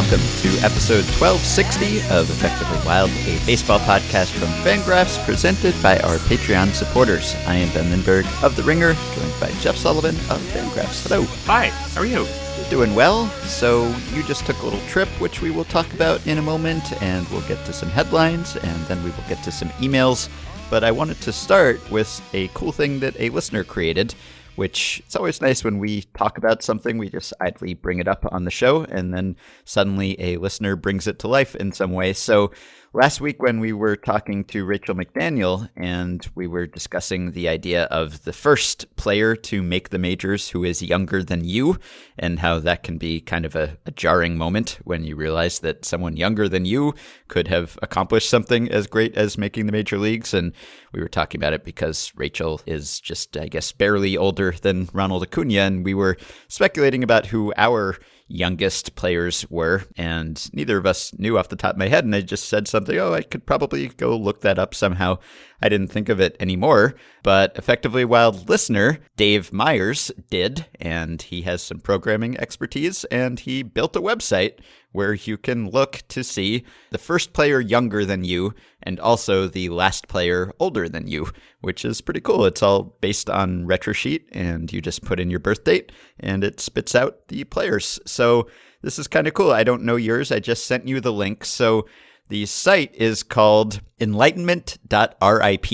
welcome to episode 1260 of Effectively Wild, a baseball podcast from Fangraphs presented by our Patreon supporters. I am Ben Lindbergh of The Ringer, joined by Jeff Sullivan of Fangraphs. Hello. Hi, how are you? Doing well. So, you just took a little trip, which we will talk about in a moment, and we'll get to some headlines, and then we will get to some emails. But I wanted to start with a cool thing that a listener created which it's always nice when we talk about something, we just idly bring it up on the show, and then suddenly a listener brings it to life in some way. So last week when we were talking to Rachel McDaniel and we were discussing the idea of the first player to make the majors who is younger than you and how that can be kind of a, a, jarring moment when you realize that someone younger than you could have accomplished something as great as making the major leagues. And we were talking about it because Rachel is just I guess barely older than Ronald Acuna. And we were speculating about who our youngest players were, and neither of us knew off the top of my head. And I just said something, oh, I could probably go look that up somehow. I didn't think of it anymore, but effectively wild listener Dave Myers did, and he has some programming expertise, and he built a website where you can look to see the first player younger than you and also the last player older than you, which is pretty cool. It's all based on Retrosheet, and you just put in your birth date, and it spits out the players. So this is kind of cool. I don't know yours. I just sent you the link. So the site is called enlightenment.rip.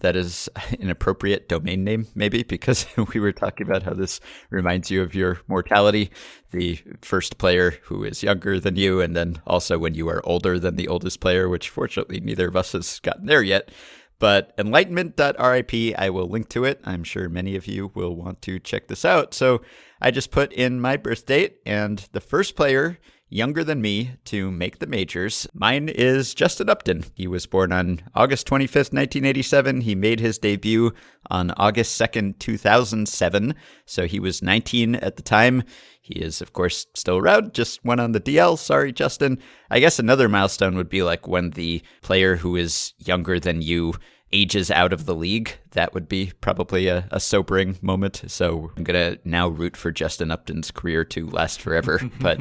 That is an appropriate domain name, maybe, because we were talking about how this reminds you of your mortality. The first player who is younger than you, and then also when you are older than the oldest player, which fortunately neither of us has gotten there yet. But enlightenment.rip, I will link to it. I'm sure many of you will want to check this out. So I just put in my birth date, and the first player younger than me to make the majors. Mine is Justin Upton. He was born on August 25th, 1987. He made his debut on August 2nd, 2007. So he was 19 at the time. He is, of course, still around, just went on the DL. Sorry, Justin. I guess another milestone would be like when the player who is younger than you ages out of the league. That would be probably a, a sobering moment. So I'm going to now root for Justin Upton's career to last forever. but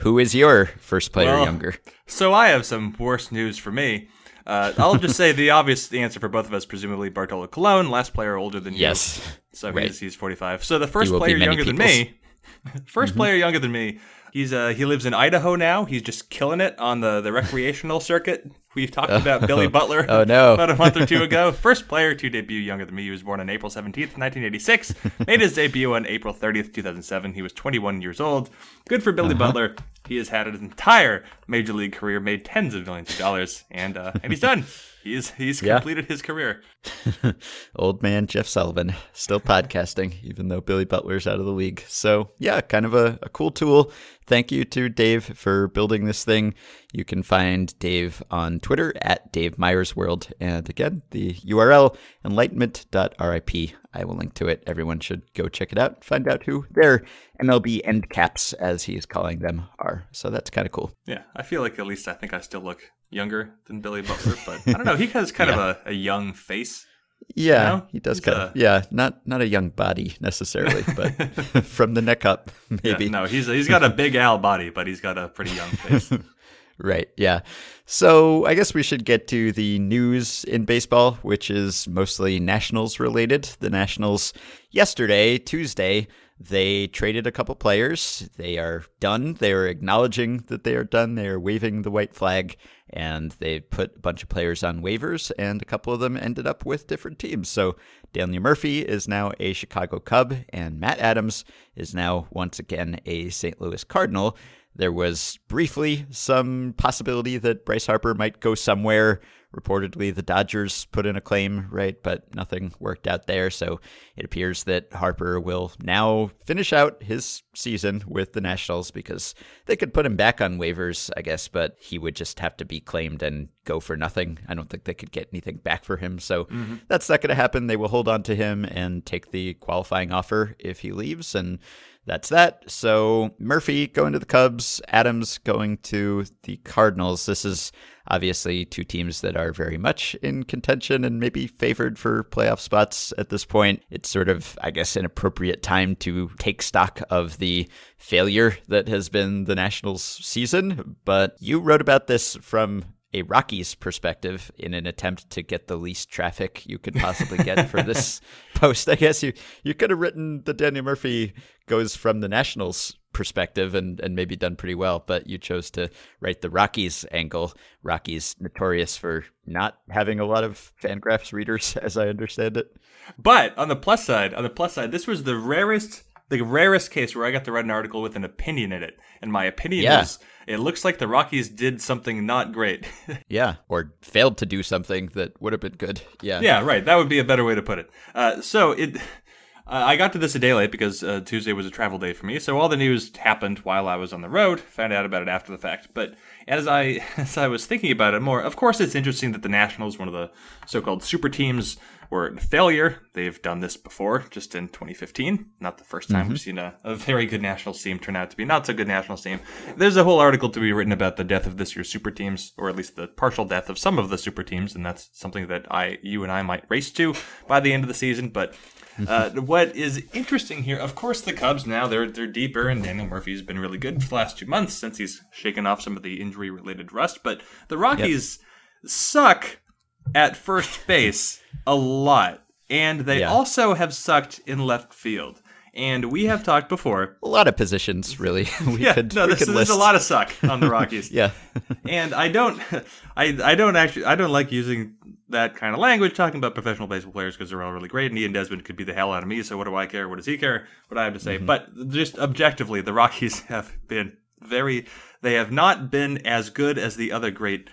who is your first player well, younger? So I have some worse news for me. Uh, I'll just say the obvious answer for both of us, presumably Bartolo Colon, last player older than you. Yes. So right. he's, he's 45. So the first player younger people's. than me, 1st mm-hmm. player younger than me He's uh he lives in Idaho now. He's just killing it on the the recreational circuit. We've talked about Billy Butler oh, no. about a month or two ago. First player to debut younger than me. He was born on April 17th, 1986. Made his debut on April 30th, 2007. He was 21 years old. Good for Billy uh-huh. Butler. He has had an entire major league career, made tens of millions of dollars, and uh, and he's done. He's he's yeah. completed his career. Old man Jeff Sullivan still podcasting, even though Billy Butler's out of the league. So yeah, kind of a, a cool tool. Thank you to Dave for building this thing. You can find Dave on Twitter at Dave Myers World, and again, the URL enlightenment.rip. I will link to it. Everyone should go check it out. Find out who their MLB end caps, as he is calling them, are. So that's kind of cool. Yeah, I feel like at least I think I still look younger than Billy Butler, but I don't know. He has kind yeah. of a, a young face. Yeah, you know? he does He's kind a... of. Yeah, not not a young body necessarily, but from the neck up, maybe. Yeah, no, he's he's got a big Al body, but he's got a pretty young face. right. Yeah. So I guess we should get to the news in baseball, which is mostly Nationals related. The Nationals yesterday, Tuesday, they traded a couple players. They are done. They are acknowledging that they are done. They are waving the white flag and they put a bunch of players on waivers, and a couple of them ended up with different teams. So Daniel Murphy is now a Chicago Cub, and Matt Adams is now once again a St. Louis Cardinal. There was briefly some possibility that Bryce Harper might go somewhere Reportedly, the Dodgers put in a claim, right? But nothing worked out there. So it appears that Harper will now finish out his season with the Nationals because they could put him back on waivers, I guess, but he would just have to be claimed and go for nothing. I don't think they could get anything back for him. So mm-hmm. that's not going to happen. They will hold on to him and take the qualifying offer if he leaves. And that's that. So Murphy going to the Cubs, Adams going to the Cardinals. This is obviously two teams that are very much in contention and maybe favored for playoff spots at this point. It's sort of, I guess, an appropriate time to take stock of the failure that has been the Nationals season. But you wrote about this from a Rockies perspective in an attempt to get the least traffic you could possibly get for this post. I guess you you could have written the Daniel Murphy goes from the Nationals perspective and, and maybe done pretty well, but you chose to write the Rockies angle. Rockies notorious for not having a lot of Fangraphs readers, as I understand it. But on the plus side, on the plus side, this was the rarest the rarest case where I got to write an article with an opinion in it. And my opinion yeah. is it looks like the Rockies did something not great. yeah, or failed to do something that would have been good. Yeah. Yeah, right. That would be a better way to put it. Uh, so it. I got to this a day late because uh, Tuesday was a travel day for me, so all the news happened while I was on the road. Found out about it after the fact, but as I as I was thinking about it more, of course, it's interesting that the Nationals, one of the so-called super teams, were a failure. They've done this before, just in 2015. Not the first time mm-hmm. we've seen a, a, very good national team turn out to be not so good national team. There's a whole article to be written about the death of this year's super teams, or at least the partial death of some of the super teams, and that's something that I, you and I might race to by the end of the season. But uh, what is interesting here, of course, the Cubs now they're they're deeper, and Daniel Murphy's been really good for the last two months since he's shaken off some of the injury related rust. But the Rockies yep. suck at first base a lot, and they yeah. also have sucked in left field. And we have talked before. A lot of positions, really. We yeah, could, no, we could there's a lot of suck on the Rockies. yeah, and I don't, I, I don't actually, I don't like using that kind of language talking about professional baseball players because they're all really great. And Ian Desmond could be the hell out of me. So what do I care? What does he care? What I have to say? Mm-hmm. But just objectively, the Rockies have been very. They have not been as good as the other great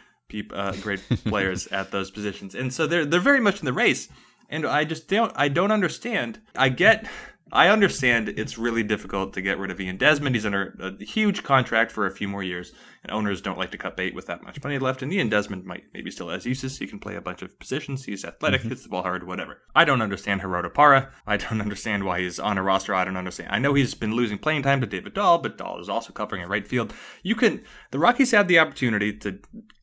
uh, great players at those positions, and so they're they're very much in the race. And I just don't I don't understand. I get I understand it's really difficult to get rid of Ian Desmond. He's under a huge contract for a few more years, and owners don't like to cut bait with that much money left. And Ian Desmond might maybe still has uses. He can play a bunch of positions. He's athletic, mm-hmm. hits the ball hard, whatever. I don't understand Gerardo Parra. I don't understand why he's on a roster. I don't understand. I know he's been losing playing time to David Dahl, but Dahl is also covering a right field. You can the Rockies had the opportunity to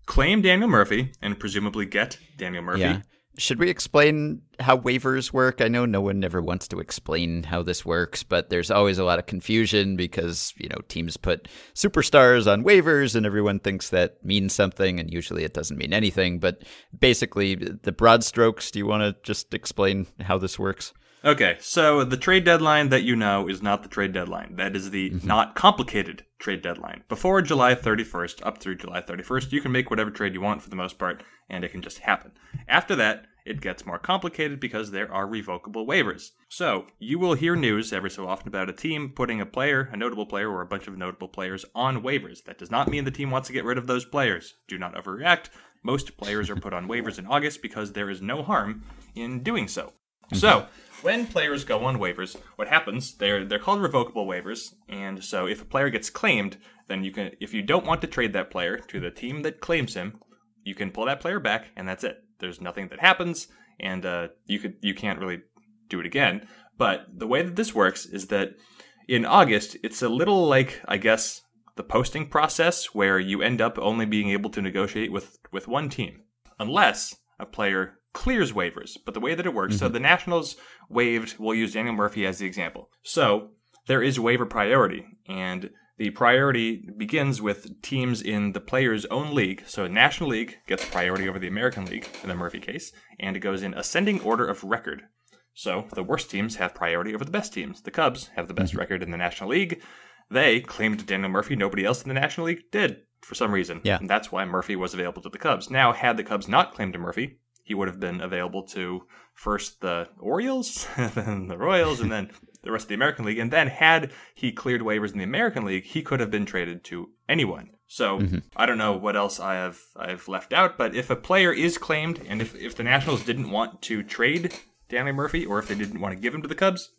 claim Daniel Murphy and presumably get Daniel Murphy. Yeah. Should we explain how waivers work? I know no one ever wants to explain how this works, but there's always a lot of confusion because, you know, teams put superstars on waivers and everyone thinks that means something and usually it doesn't mean anything. But basically, the broad strokes, do you want to just explain how this works? Okay, so the trade deadline that you know is not the trade deadline. That is the mm-hmm. not complicated trade deadline. Before July 31st, up through July 31st, you can make whatever trade you want for the most part, and it can just happen. After that, it gets more complicated because there are revocable waivers. So, you will hear news every so often about a team putting a player, a notable player, or a bunch of notable players on waivers. That does not mean the team wants to get rid of those players. Do not overreact. Most players are put on waivers in August because there is no harm in doing so. Mm-hmm. So, when players go on waivers, what happens? They're they're called revocable waivers, and so if a player gets claimed, then you can if you don't want to trade that player to the team that claims him, you can pull that player back, and that's it. There's nothing that happens, and uh, you could you can't really do it again. But the way that this works is that in August, it's a little like I guess the posting process where you end up only being able to negotiate with with one team, unless a player clears waivers. But the way that it works, mm-hmm. so the Nationals waived, we'll use Daniel Murphy as the example. So there is waiver priority, and the priority begins with teams in the player's own league. So National League gets priority over the American League in the Murphy case, and it goes in ascending order of record. So the worst teams have priority over the best teams. The Cubs have the best mm-hmm. record in the National League. They claimed Daniel Murphy. Nobody else in the National League did for some reason. Yeah. And that's why Murphy was available to the Cubs. Now, had the Cubs not claimed Murphy, he would have been available to first the Orioles, then the Royals, and then the rest of the American League. And then, had he cleared waivers in the American League, he could have been traded to anyone. So mm-hmm. I don't know what else I have I've left out, but if a player is claimed, and if if the Nationals didn't want to trade Danny Murphy, or if they didn't want to give him to the Cubs,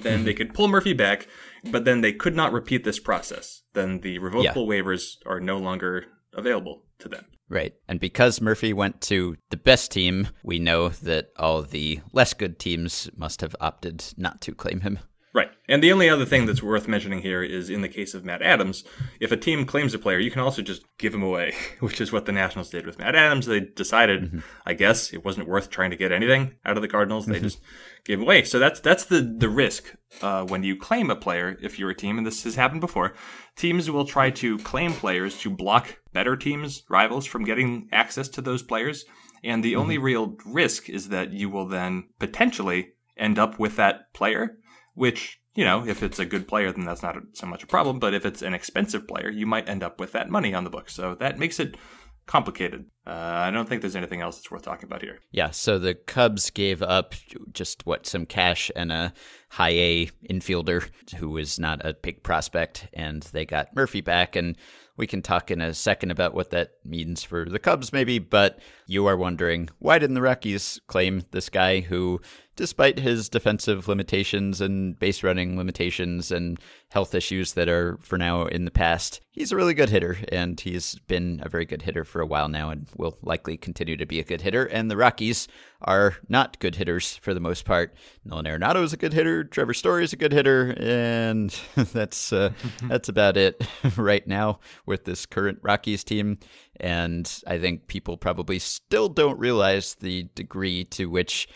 then mm-hmm. they could pull Murphy back, but then they could not repeat this process. Then the revocable yeah. waivers are no longer available to them. Right. And because Murphy went to the best team, we know that all the less good teams must have opted not to claim him. And the only other thing that's worth mentioning here is in the case of Matt Adams, if a team claims a player, you can also just give him away, which is what the Nationals did with Matt Adams. They decided, mm-hmm. I guess, it wasn't worth trying to get anything out of the Cardinals. They mm-hmm. just gave away. So that's that's the the risk uh, when you claim a player. If you're a team, and this has happened before, teams will try to claim players to block better teams, rivals, from getting access to those players. And the mm-hmm. only real risk is that you will then potentially end up with that player, which you know, if it's a good player, then that's not so much a problem. But if it's an expensive player, you might end up with that money on the books. So that makes it complicated. Uh, I don't think there's anything else that's worth talking about here. Yeah, so the Cubs gave up just what some cash and a high A infielder who was not a big prospect, and they got Murphy back. And we can talk in a second about what that means for the Cubs, maybe. But you are wondering why didn't the Rockies claim this guy who despite his defensive limitations and base running limitations and health issues that are for now in the past, he's a really good hitter, and he's been a very good hitter for a while now and will likely continue to be a good hitter. And the Rockies are not good hitters for the most part. Nolan Arenado is a good hitter, Trevor Story is a good hitter, and that's uh, that's about it right now with this current Rockies team. And I think people probably still don't realize the degree to which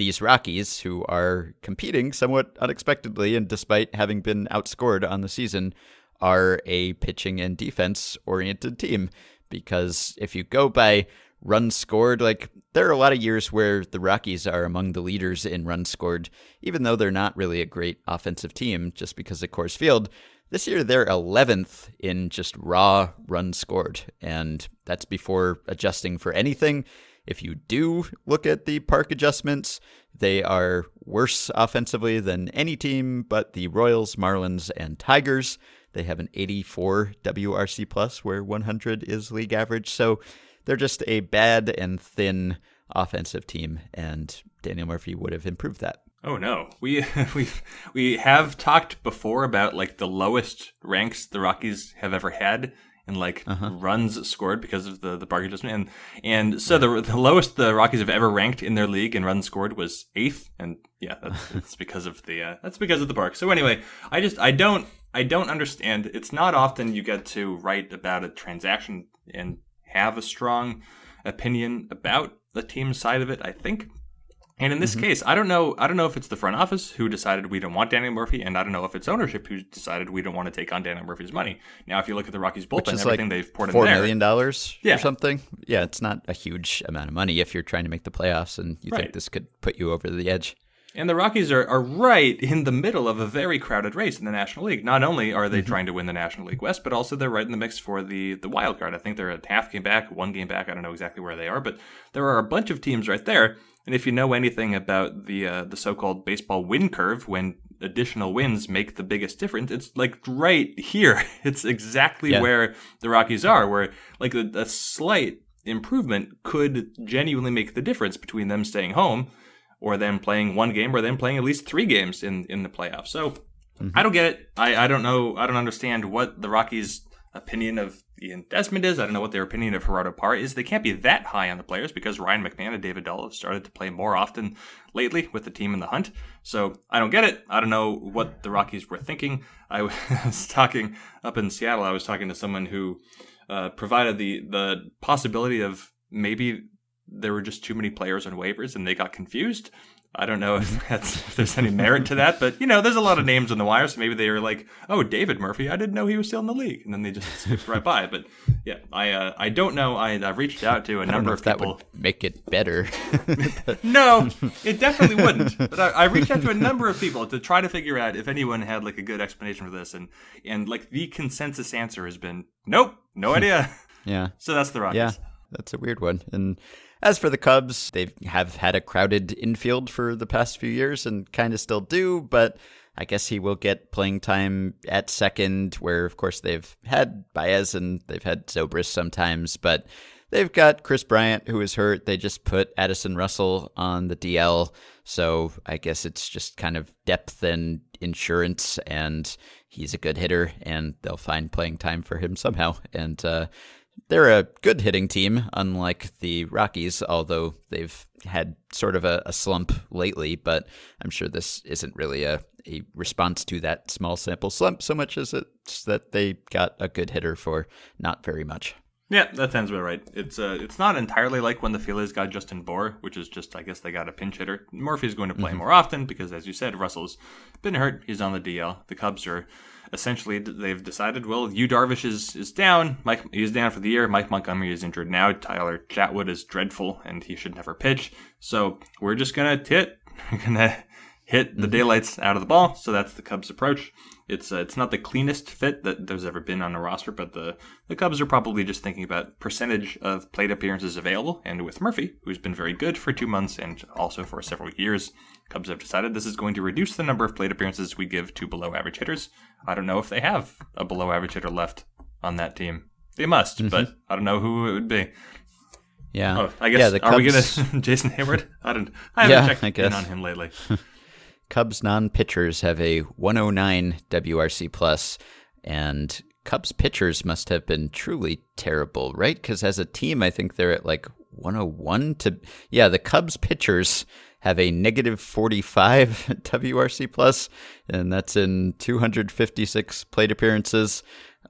these Rockies, who are competing somewhat unexpectedly and despite having been outscored on the season, are a pitching and defense oriented team. Because if you go by runs scored, like there are a lot of years where the Rockies are among the leaders in runs scored, even though they're not really a great offensive team just because of Coors Field. This year, they're 11th in just raw runs scored, and that's before adjusting for anything. If you do look at the park adjustments, they are worse offensively than any team but the Royals, Marlins, and Tigers. They have an 84 WRC plus, where 100 is league average. So they're just a bad and thin offensive team, and Daniel Murphy would have improved that. Oh no, we we we have talked before about like the lowest ranks the Rockies have ever had and like uh-huh. runs scored because of the the park adjustment. And and so the the lowest the Rockies have ever ranked in their league in runs scored was eighth. And yeah, that's, that's because of the uh, that's because of the park. So anyway, I just I don't I don't understand. It's not often you get to write about a transaction and have a strong opinion about the team side of it. I think and in this mm-hmm. case, I don't know. I don't know if it's the front office who decided we don't want Daniel Murphy, and I don't know if it's ownership who decided we don't want to take on Daniel Murphy's money. Now, if you look at the Rockies bullpen, everything like they've poured in four million dollars yeah. or something. Yeah, it's not a huge amount of money if you're trying to make the playoffs, and you right. think this could put you over the edge. And the Rockies are, are right in the middle of a very crowded race in the National League. Not only are they mm-hmm. trying to win the National League West, but also they're right in the mix for the, the wild card. I think they're a half game back, one game back. I don't know exactly where they are, but there are a bunch of teams right there and if you know anything about the uh, the so-called baseball win curve, when additional wins make the biggest difference, it's like right here. It's exactly yeah. where the Rockies are, where like a, a slight improvement could genuinely make the difference between them staying home or them playing one game or them playing at least three games in in the playoffs. So mm-hmm. I don't get it. I, I don't know. I don't understand what the Rockies' opinion of Ian Desmond is. I don't know what their opinion of Gerardo Parra is. They can't be that high on the players because Ryan McMahon and David Dahl have started to play more often lately with the team in the hunt. So I don't get it. I don't know what the Rockies were thinking. I was talking up in Seattle. I was talking to someone who uh, provided the the possibility of maybe there were just too many players on waivers and they got confused. I don't know if that's if there's any merit to that, but you know, there's a lot of names on the wire, so maybe they were like, "Oh, David Murphy, I didn't know he was still in the league," and then they just skipped right by. But yeah, I uh, I don't know. I I've reached out to a number of people. That would make it better. no, it definitely wouldn't. But I, I, reached out to a number of people to try to figure out if anyone had like a good explanation for this, and and like the consensus answer has been, "Nope, no idea." yeah. So that's the Rockies. Yeah, that's a weird one, and as for the Cubs, they have had a crowded infield for the past few years and kind of still do, but I guess he will get playing time at second, where, of course, they've had Baez and they've had Zobrist sometimes, but they've got Kris Bryant, who is hurt. They just put Addison Russell on the DL, so I guess it's just kind of depth and insurance, and he's a good hitter, and they'll find playing time for him somehow. And uh, they're a good hitting team, unlike the Rockies, although they've had sort of a, a, slump lately. But I'm sure this isn't really a, a response to that small sample slump so much as it's that they got a good hitter for not very much. Yeah, that sounds about right. It's uh, it's not entirely like when the Phillies got Justin Bour, which is just I guess they got a pinch hitter. Murphy's going to play mm-hmm. more often because, as you said, Russell's been hurt. He's on the DL. The Cubs are essentially they've decided, well, Yu Darvish is is down. Mike he's down for the year. Mike Montgomery is injured now. Tyler Chatwood is dreadful and he should never pitch. So we're just gonna hit. We're gonna hit the mm-hmm. daylights out of the ball. So that's the Cubs' approach. It's uh, it's not the cleanest fit that there's ever been on a roster, but the the Cubs are probably just thinking about percentage of plate appearances available. And with Murphy, who's been very good for two months and also for several years, Cubs have decided this is going to reduce the number of plate appearances we give to below average hitters. I don't know if they have a below average hitter left on that team. They must, mm-hmm. but I don't know who it would be. Yeah. Oh, I guess. Yeah, the Cubs... Are we gonna Jason Heyward? I don't. I haven't yeah, checked in on him lately. Cubs non-pitchers have a 109 WRC plus, and Cubs pitchers must have been truly terrible, right? Because as a team, I think they're at like 101 to yeah. The Cubs pitchers have a negative 45 WRC plus, and that's in 256 plate appearances.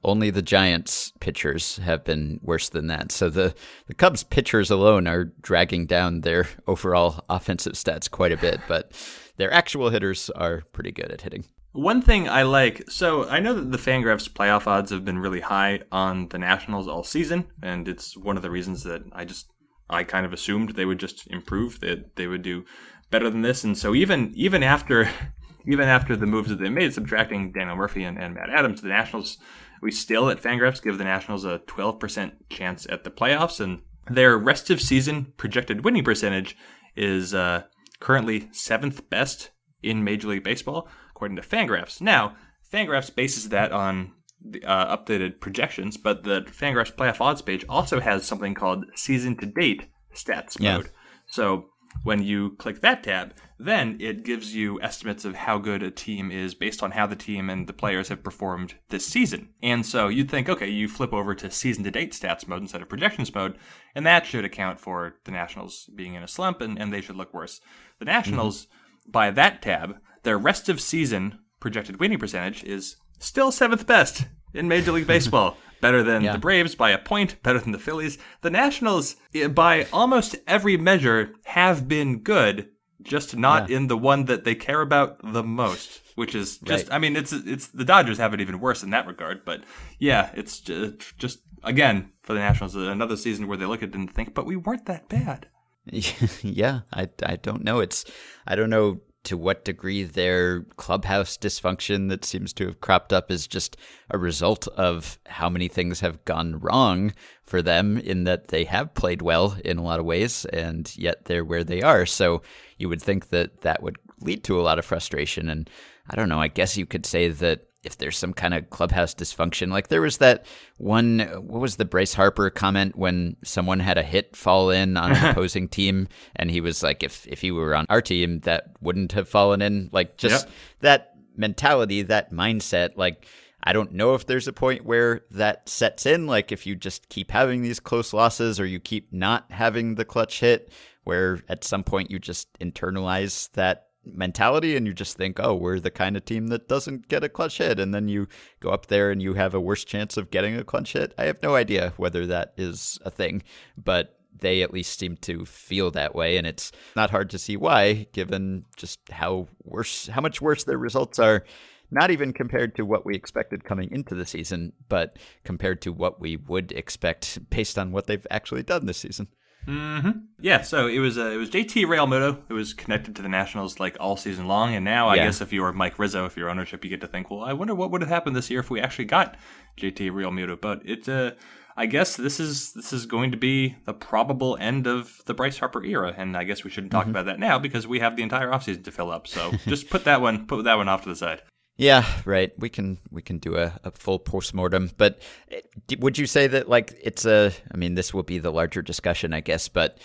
Only the Giants pitchers have been worse than that. So the, the Cubs pitchers alone are dragging down their overall offensive stats quite a bit. But their actual hitters are pretty good at hitting. One thing I like, so I know that the Fangraphs playoff odds have been really high on the Nationals all season, and it's one of the reasons that I just I kind of assumed they would just improve, that they would do better than this. And so even even after even after the moves that they made, subtracting Daniel Murphy and, and Matt Adams, the Nationals, we still at Fangraphs give the Nationals a 12% chance at the playoffs, and their rest of season projected winning percentage is uh, currently seventh best in Major League Baseball, according to Fangraphs. Now, Fangraphs bases that on the, uh, updated projections, but the Fangraphs playoff odds page also has something called season to date stats yeah. mode. So when you click that tab, then it gives you estimates of how good a team is based on how the team and the players have performed this season. And so you'd think, okay, you flip over to season to date stats mode instead of projections mode, and that should account for the Nationals being in a slump and, and they should look worse. The Nationals, mm-hmm. by that tab, their rest of season projected winning percentage is still seventh best in Major League Baseball. better than yeah. the Braves by a point, better than the Phillies. The Nationals, eh, by almost every measure, have been good, just not yeah. in the one that they care about the most, which is just. Right. I mean, it's it's the Dodgers have it even worse in that regard, but yeah, it's just, just again for the Nationals another season where they look at it and think, but we weren't that bad. yeah, I, I don't know. It's I don't know to what degree their clubhouse dysfunction that seems to have cropped up is just a result of how many things have gone wrong for them in that they have played well in a lot of ways and yet they're where they are. So you would think that that would lead to a lot of frustration. And I don't know, I guess you could say that if there's some kind of clubhouse dysfunction. Like there was that one, what was the Bryce Harper comment when someone had a hit fall in on an opposing team, and he was like, if if he were on our team, that wouldn't have fallen in. Like just yep. that mentality, that mindset, like. I don't know if there's a point where that sets in, like if you just keep having these close losses or you keep not having the clutch hit, where at some point you just internalize that mentality and you just think, oh, we're the kind of team that doesn't get a clutch hit. And then you go up there and you have a worse chance of getting a clutch hit. I have no idea whether that is a thing, but they at least seem to feel that way. And it's not hard to see why, given just how worse, how much worse their results are. Not even compared to what we expected coming into the season, but compared to what we would expect based on what they've actually done this season. Mm-hmm. Yeah, so it was uh, it was JT Realmuto who was connected to the Nationals like all season long, and now I yeah. guess if you were Mike Rizzo, if you're ownership, you get to think, well, I wonder what would have happened this year if we actually got JT Realmuto. But it, uh, I guess this is this is going to be the probable end of the Bryce Harper era, and I guess we shouldn't talk mm-hmm. about that now because we have the entire offseason to fill up. So just put that one put that one off to the side. Yeah, right. We can we can do a, a full postmortem, but eh, would you say that like it's a? I mean, this will be the larger discussion, I guess, but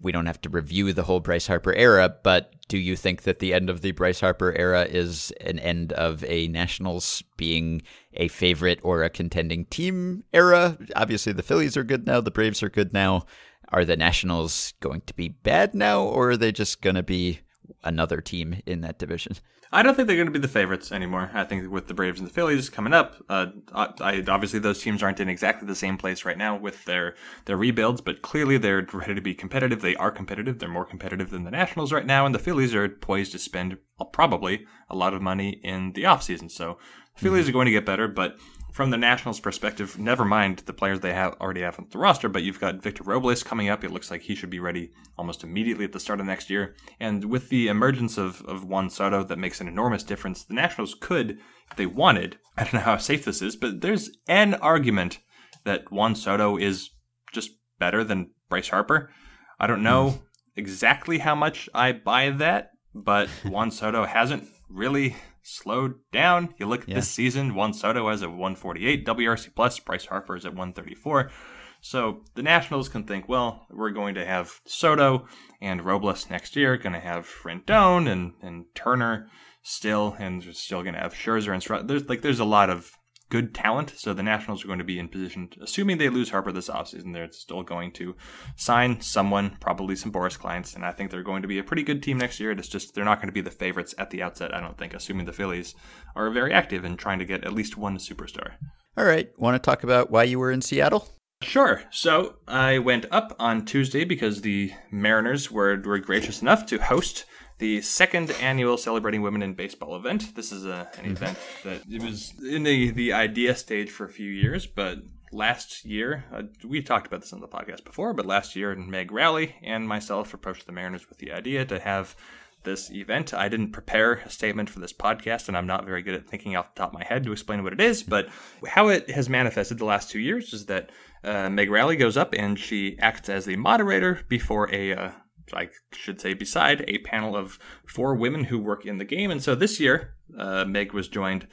we don't have to review the whole Bryce Harper era. But do you think that the end of the Bryce Harper era is an end of a Nationals being a favorite or a contending team era? Obviously, the Phillies are good now. The Braves are good now. Are the Nationals going to be bad now, or are they just going to be another team in that division? I don't think they're going to be the favorites anymore. I think with the Braves and the Phillies coming up, uh, I, obviously those teams aren't in exactly the same place right now with their their rebuilds, but clearly they're ready to be competitive. They are competitive. They're more competitive than the Nationals right now, and the Phillies are poised to spend probably a lot of money in the offseason. So the Phillies mm-hmm. are going to get better, but from the Nationals' perspective, never mind the players they have already have on the roster, but you've got Victor Robles coming up. It looks like he should be ready almost immediately at the start of next year. And with the emergence of, of Juan Soto, that makes an enormous difference. The Nationals could, if they wanted, I don't know how safe this is, but there's an argument that Juan Soto is just better than Bryce Harper. I don't know hmm. exactly how much I buy that, but Juan Soto hasn't really slowed down. You look at yeah. this season, Juan Soto has a 148 WRC plus, Bryce Harper is at 134. So the Nationals can think, well, we're going to have Soto and Robles next year, going to have Rendon and, and Turner still, and still going to have Scherzer and Stroud. There's like there's a lot of good talent. So the Nationals are going to be in position, assuming they lose Harper this offseason, they're still going to sign someone, probably some Boras clients, and I think they're going to be a pretty good team next year. It's just they're not going to be the favorites at the outset, I don't think, assuming the Phillies are very active in trying to get at least one superstar. All right. Want to talk about why you were in Seattle? Sure. So I went up on Tuesday because the Mariners were, were gracious enough to host the second annual Celebrating Women in Baseball event. This is a, an mm-hmm. event that it was in the, the idea stage for a few years, but last year, uh, we talked about this on the podcast before, but last year, Meg Rowley and myself approached the Mariners with the idea to have this event. I didn't prepare a statement for this podcast, and I'm not very good at thinking off the top of my head to explain what it is. But how it has manifested the last two years is that uh, Meg Rowley goes up and she acts as the moderator before a uh, I should say, beside a panel of four women who work in the game. And so this year, uh, Meg was joined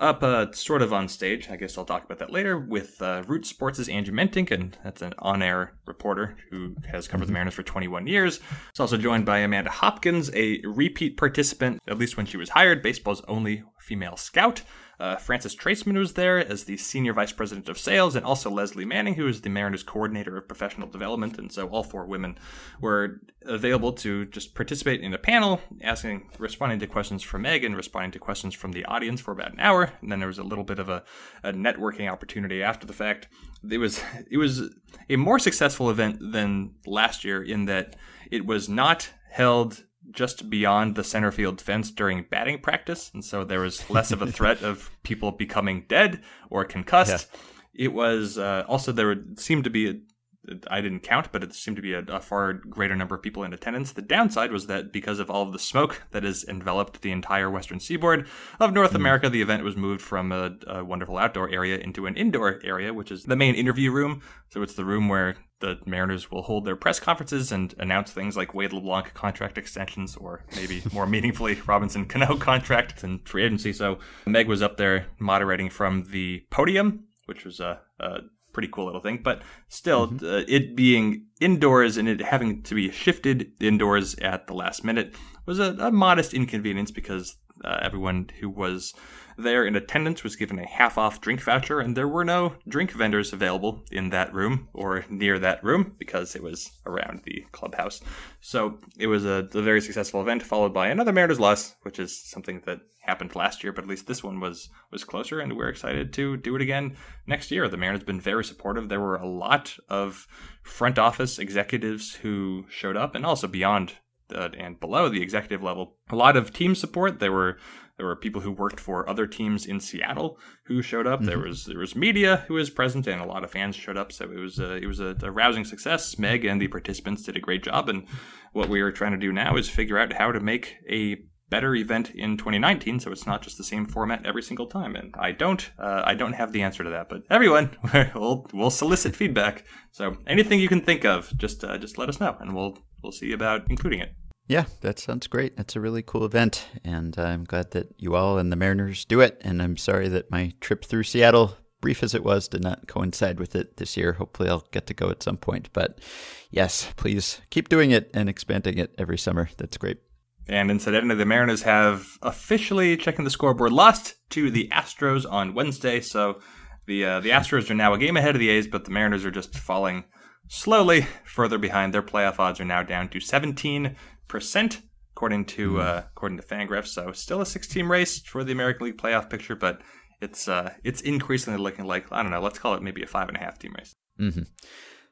up uh, sort of on stage. I guess I'll talk about that later with uh, Root Sports' Angie Mentink, and that's an on-air reporter who has covered the mm-hmm. Mariners for 21 years. It's also joined by Amanda Hopkins, a repeat participant, at least when she was hired, baseball's only female scout. Uh, Frances Traisman was there as the senior vice president of sales, and also Leslie Manning, who is the Mariners coordinator of professional development. And so all four women were available to just participate in a panel, asking, responding to questions from Meg and responding to questions from the audience for about an hour. And then there was a little bit of a, a networking opportunity after the fact. It was it was a more successful event than last year in that it was not held just beyond the center field fence during batting practice, and so there was less of a threat of people becoming dead or concussed. Yeah. It was uh, also there seemed to be a, I didn't count, but it seemed to be a, a, far greater number of people in attendance. The downside was that because of all of the smoke that has enveloped the entire western seaboard of North mm. America, the event was moved from a, a, wonderful outdoor area into an indoor area, which is the main interview room. So it's the room where the Mariners will hold their press conferences and announce things like Wade LeBlanc contract extensions, or maybe more meaningfully, Robinson Cano contract and free agency. So Meg was up there moderating from the podium, which was a, a pretty cool little thing. But still, mm-hmm. uh, it being indoors and it having to be shifted indoors at the last minute was a, a modest inconvenience because uh, everyone who was there in attendance was given a half off drink voucher, and there were no drink vendors available in that room or near that room because it was around the clubhouse. So it was a, a very successful event, followed by another Mariners loss, which is something that happened last year, but at least this one was was closer, and we're excited to do it again next year. The Mariners have been very supportive. There were a lot of front office executives who showed up, and also beyond uh, and below the executive level, a lot of team support. There were there were people who worked for other teams in Seattle who showed up. Mm-hmm. There was there was media who was present, and a lot of fans showed up. So it was a, it was a, a, rousing success. Meg and the participants did a great job, and what we are trying to do now is figure out how to make a better event in 2019 so it's not just the same format every single time and i don't uh, i don't have the answer to that but everyone we'll, we'll solicit feedback so anything you can think of just uh, just let us know and we'll we'll see about including it yeah, that sounds great. That's a really cool event, and I'm glad that you all and the Mariners do it. And I'm sorry that my trip through Seattle, brief as it was, did not coincide with it this year. Hopefully, I'll get to go at some point. But yes, please keep doing it and expanding it every summer. That's great. And incidentally, the Mariners have officially, checking the scoreboard, lost to the Astros on Wednesday. So the uh, the Astros are now a game ahead of the A's, but the Mariners are just falling slowly further behind. Their playoff odds are now down to 17 percent. according to mm. uh, according to Fangraphs. So still a six-team race for the American League playoff picture, but it's uh, it's increasingly looking like I don't know. Let's call it maybe a five and a half team race. Mm-hmm.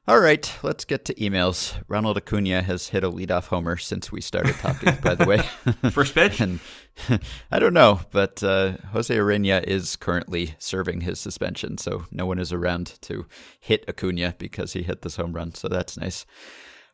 All right, let's get to emails. Ronald Acuna has hit a leadoff homer since we started talking, by the way. First pitch? and, I don't know, but uh, Jose Urena is currently serving his suspension, so no one is around to hit Acuna because he hit this home run, so that's nice.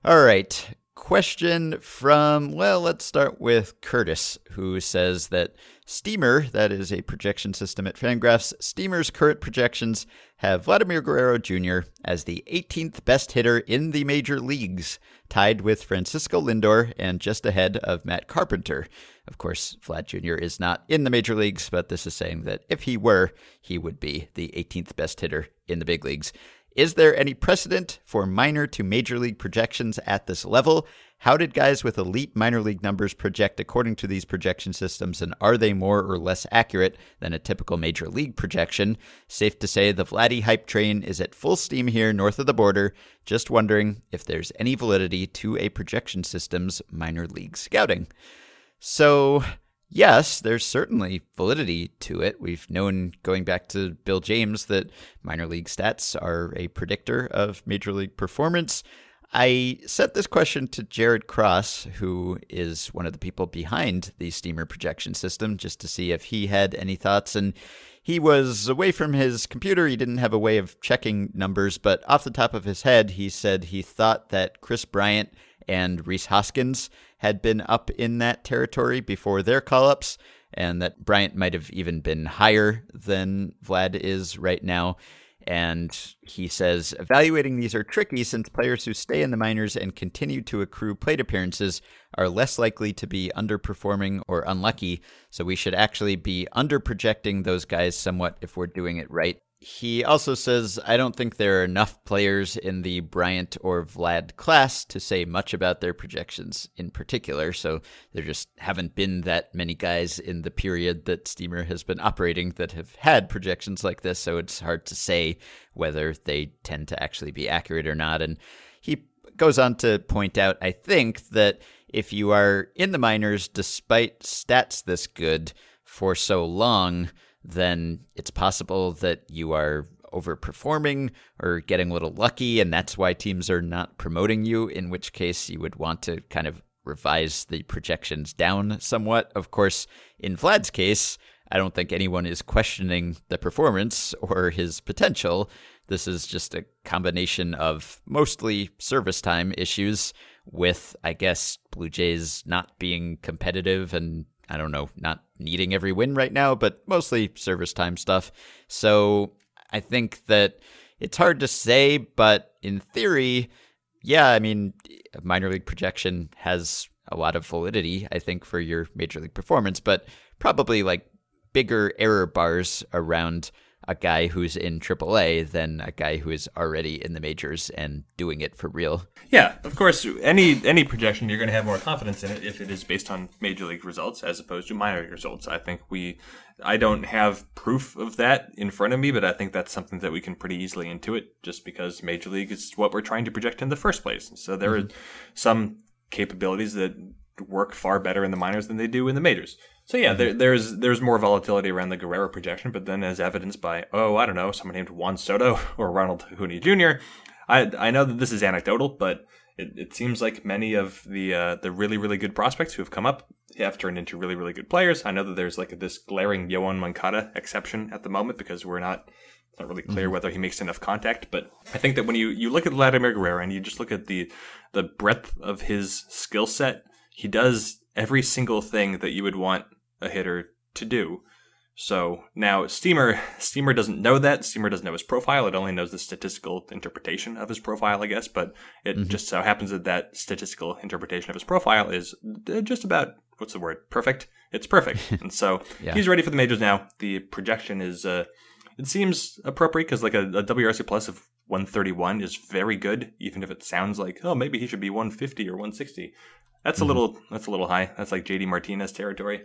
All right, question from, well, let's start with Curtis, who says that Steamer, that is a projection system at Fangraphs, Steamer's current projections have Vladimir Guerrero Jr. as the 18th best hitter in the major leagues, tied with Francisco Lindor and just ahead of Matt Carpenter. Of course, Vlad Jr. is not in the major leagues, but this is saying that if he were, he would be the 18th best hitter in the big leagues. Is there any precedent for minor to major league projections at this level? How did guys with elite minor league numbers project according to these projection systems, and are they more or less accurate than a typical major league projection? Safe to say the Vladdy hype train is at full steam here north of the border. Just wondering if there's any validity to a projection system's minor league scouting. So, yes, there's certainly validity to it. We've known going back to Bill James that minor league stats are a predictor of major league performance. I sent this question to Jared Cross, who is one of the people behind the Steamer projection system, just to see if he had any thoughts. And he was away from his computer. He didn't have a way of checking numbers, but off the top of his head, he said he thought that Kris Bryant and Rhys Hoskins had been up in that territory before their call ups, and that Bryant might have even been higher than Vlad is right now. And he says, evaluating these are tricky since players who stay in the minors and continue to accrue plate appearances are less likely to be underperforming or unlucky. So we should actually be under projecting those guys somewhat if we're doing it right. He also says, I don't think there are enough players in the Bryant or Vlad class to say much about their projections in particular. So there just haven't been that many guys in the period that Steamer has been operating that have had projections like this. So it's hard to say whether they tend to actually be accurate or not. And he goes on to point out, I think, that if you are in the minors despite stats this good for so long, then it's possible that you are overperforming or getting a little lucky, and that's why teams are not promoting you, in which case you would want to kind of revise the projections down somewhat. Of course, in Vlad's case, I don't think anyone is questioning the performance or his potential. This is just a combination of mostly service time issues with, I guess, Blue Jays not being competitive and I don't know, not needing every win right now, but mostly service time stuff. So I think that it's hard to say, but in theory, yeah, I mean, minor league projection has a lot of validity, I think, for your major league performance, but probably like bigger error bars around a guy who's in AAA than a guy who is already in the majors and doing it for real. Yeah, of course. Any any projection, you're going to have more confidence in it if it is based on major league results as opposed to minor league results. I think we, I don't have proof of that in front of me, but I think that's something that we can pretty easily intuit just because major league is what we're trying to project in the first place. So there mm-hmm. are some capabilities that work far better in the minors than they do in the majors. So yeah, there, there's there's more volatility around the Guerrero projection, but then as evidenced by oh I don't know someone named Juan Soto or Ronald Acuna Jr. I I know that this is anecdotal, but it, it seems like many of the uh, the really really good prospects who have come up have turned into really really good players. I know that there's like this glaring Yoan Moncada exception at the moment because we're not it's not really clear mm-hmm. whether he makes enough contact. But I think that when you you look at Vladimir Guerrero and you just look at the the breadth of his skill set, he does every single thing that you would want a hitter to do. So now Steamer Steamer doesn't know that. Steamer doesn't know his profile. It only knows the statistical interpretation of his profile, I guess. But it mm-hmm. just so happens that that statistical interpretation of his profile is uh, just about what's the word? Perfect. It's perfect. and so yeah. he's ready for the majors now. The projection is uh, it seems appropriate because like a, a WRC plus of 131 is very good, even if it sounds like oh maybe he should be 150 or 160. That's mm-hmm. a little that's a little high. That's like JD Martinez territory.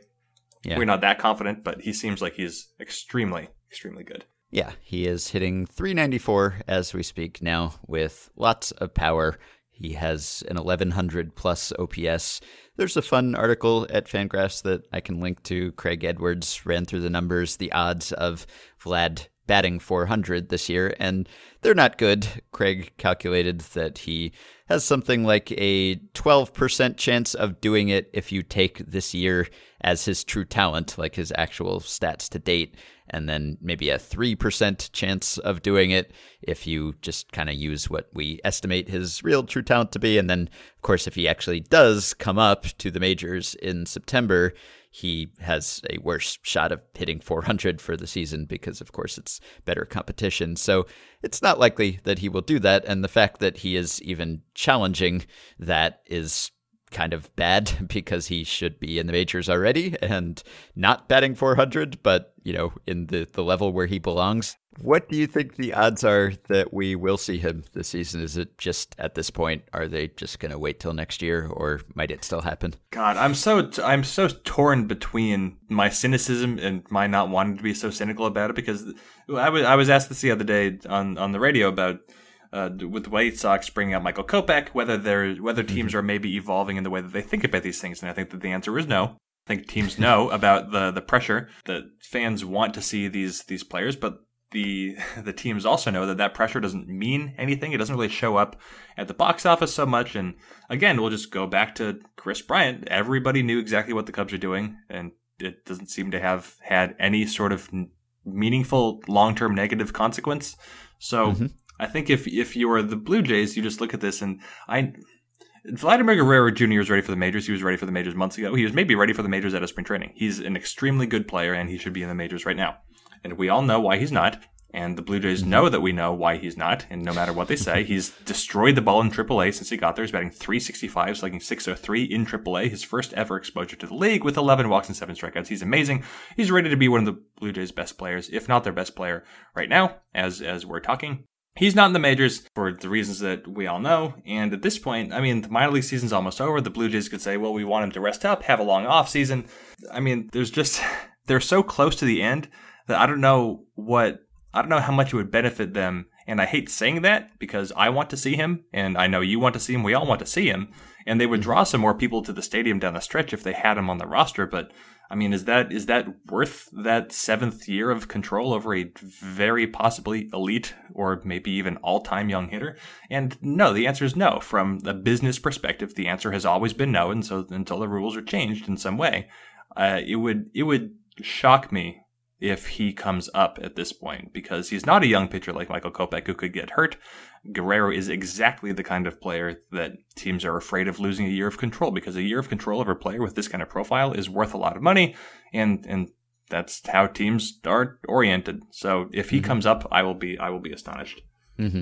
Yeah. We're not that confident, but he seems like he's extremely, extremely good. Yeah, he is hitting 394 as we speak now with lots of power. He has an 1100 plus OPS. There's a fun article at Fangraphs that I can link to. Craig Edwards ran through the numbers, the odds of Vlad batting 400 this year, and they're not good. Craig calculated that he has something like a 12% chance of doing it if you take this year as his true talent, like his actual stats to date, and then maybe a 3% chance of doing it if you just kind of use what we estimate his real true talent to be. And then, of course, if he actually does come up to the majors in September, he has a worse shot of hitting 400 for the season because, of course, it's better competition. So it's not likely that he will do that. And the fact that he is even challenging that is kind of bad because he should be in the majors already and not batting 400, but, you know, in the, the level where he belongs. What do you think the odds are that we will see him this season? Is it just at this point? Are they just going to wait till next year, or might it still happen? God, I'm so I'm so torn between my cynicism and my not wanting to be so cynical about it because I was I was asked this the other day on on the radio about uh, with the White Sox bringing out Michael Kopech, whether they're whether teams mm-hmm. are maybe evolving in the way that they think about these things, and I think that the answer is no. I think teams know about the the pressure that fans want to see these these players, but the the teams also know that that pressure doesn't mean anything. It doesn't really show up at the box office so much. And again, we'll just go back to Kris Bryant. Everybody knew exactly what the Cubs are doing, and it doesn't seem to have had any sort of meaningful long term negative consequence. So mm-hmm. I think if if you are the Blue Jays, you just look at this and I. Vladimir Guerrero Jr. is ready for the majors. He was ready for the majors months ago. He was maybe ready for the majors at a spring training. He's an extremely good player, and he should be in the majors right now and we all know why he's not. And the Blue Jays mm-hmm. know that we know why he's not. And no matter what they say, he's destroyed the ball in AAA since he got there. He's batting 365, slugging 603 in AAA, his first ever exposure to the league with 11 walks and 7 strikeouts. He's amazing. He's ready to be one of the Blue Jays' best players, if not their best player right now, as, as we're talking. He's not in the majors for the reasons that we all know. And at this point, I mean, the minor league season's almost over. The Blue Jays could say, well, we want him to rest up, have a long off season. I mean, there's just, they're so close to the end that I don't know what I don't know how much it would benefit them. And I hate saying that because I want to see him, and I know you want to see him. We all want to see him, and they would draw some more people to the stadium down the stretch if they had him on the roster. But I mean, is that is that worth that seventh year of control over a very possibly elite or maybe even all time young hitter? And no, the answer is no. From the business perspective, the answer has always been no. And so until the rules are changed in some way, uh, it would it would shock me if he comes up at this point because he's not a young pitcher like Michael Kopech who could get hurt. Guerrero is exactly the kind of player that teams are afraid of losing a year of control because a year of control over a player with this kind of profile is worth a lot of money and and that's how teams are oriented. So if he mm-hmm. comes up, I will be I will be astonished. Mm-hmm.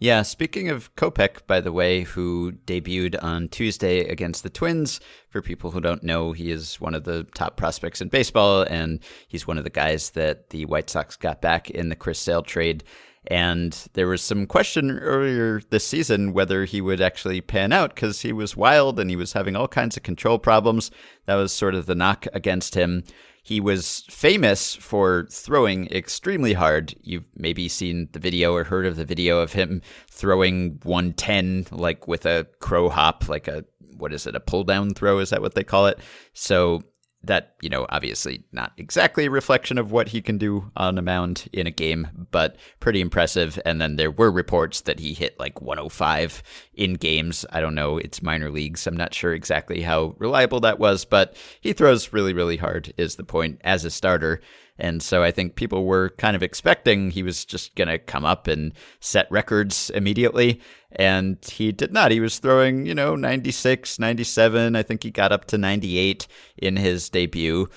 Yeah, speaking of Kopech, by the way, who debuted on Tuesday against the Twins. For people who don't know, he is one of the top prospects in baseball, and he's one of the guys that the White Sox got back in the Chris Sale trade. And there was some question earlier this season whether he would actually pan out because he was wild and he was having all kinds of control problems. That was sort of the knock against him. He was famous for throwing extremely hard. You've maybe seen the video or heard of the video of him throwing 110 like with a crow hop, like a what is it, a pull down throw? Is that what they call it? So that, you know, obviously not exactly a reflection of what he can do on a mound in a game, but pretty impressive. And then there were reports that he hit like 105 in games. I don't know, it's minor leagues. I'm not sure exactly how reliable that was, but he throws really, really hard, is the point as a starter. And so I think people were kind of expecting he was just going to come up and set records immediately. And he did not. He was throwing, you know, 96, 97. I think he got up to 98 in his debut.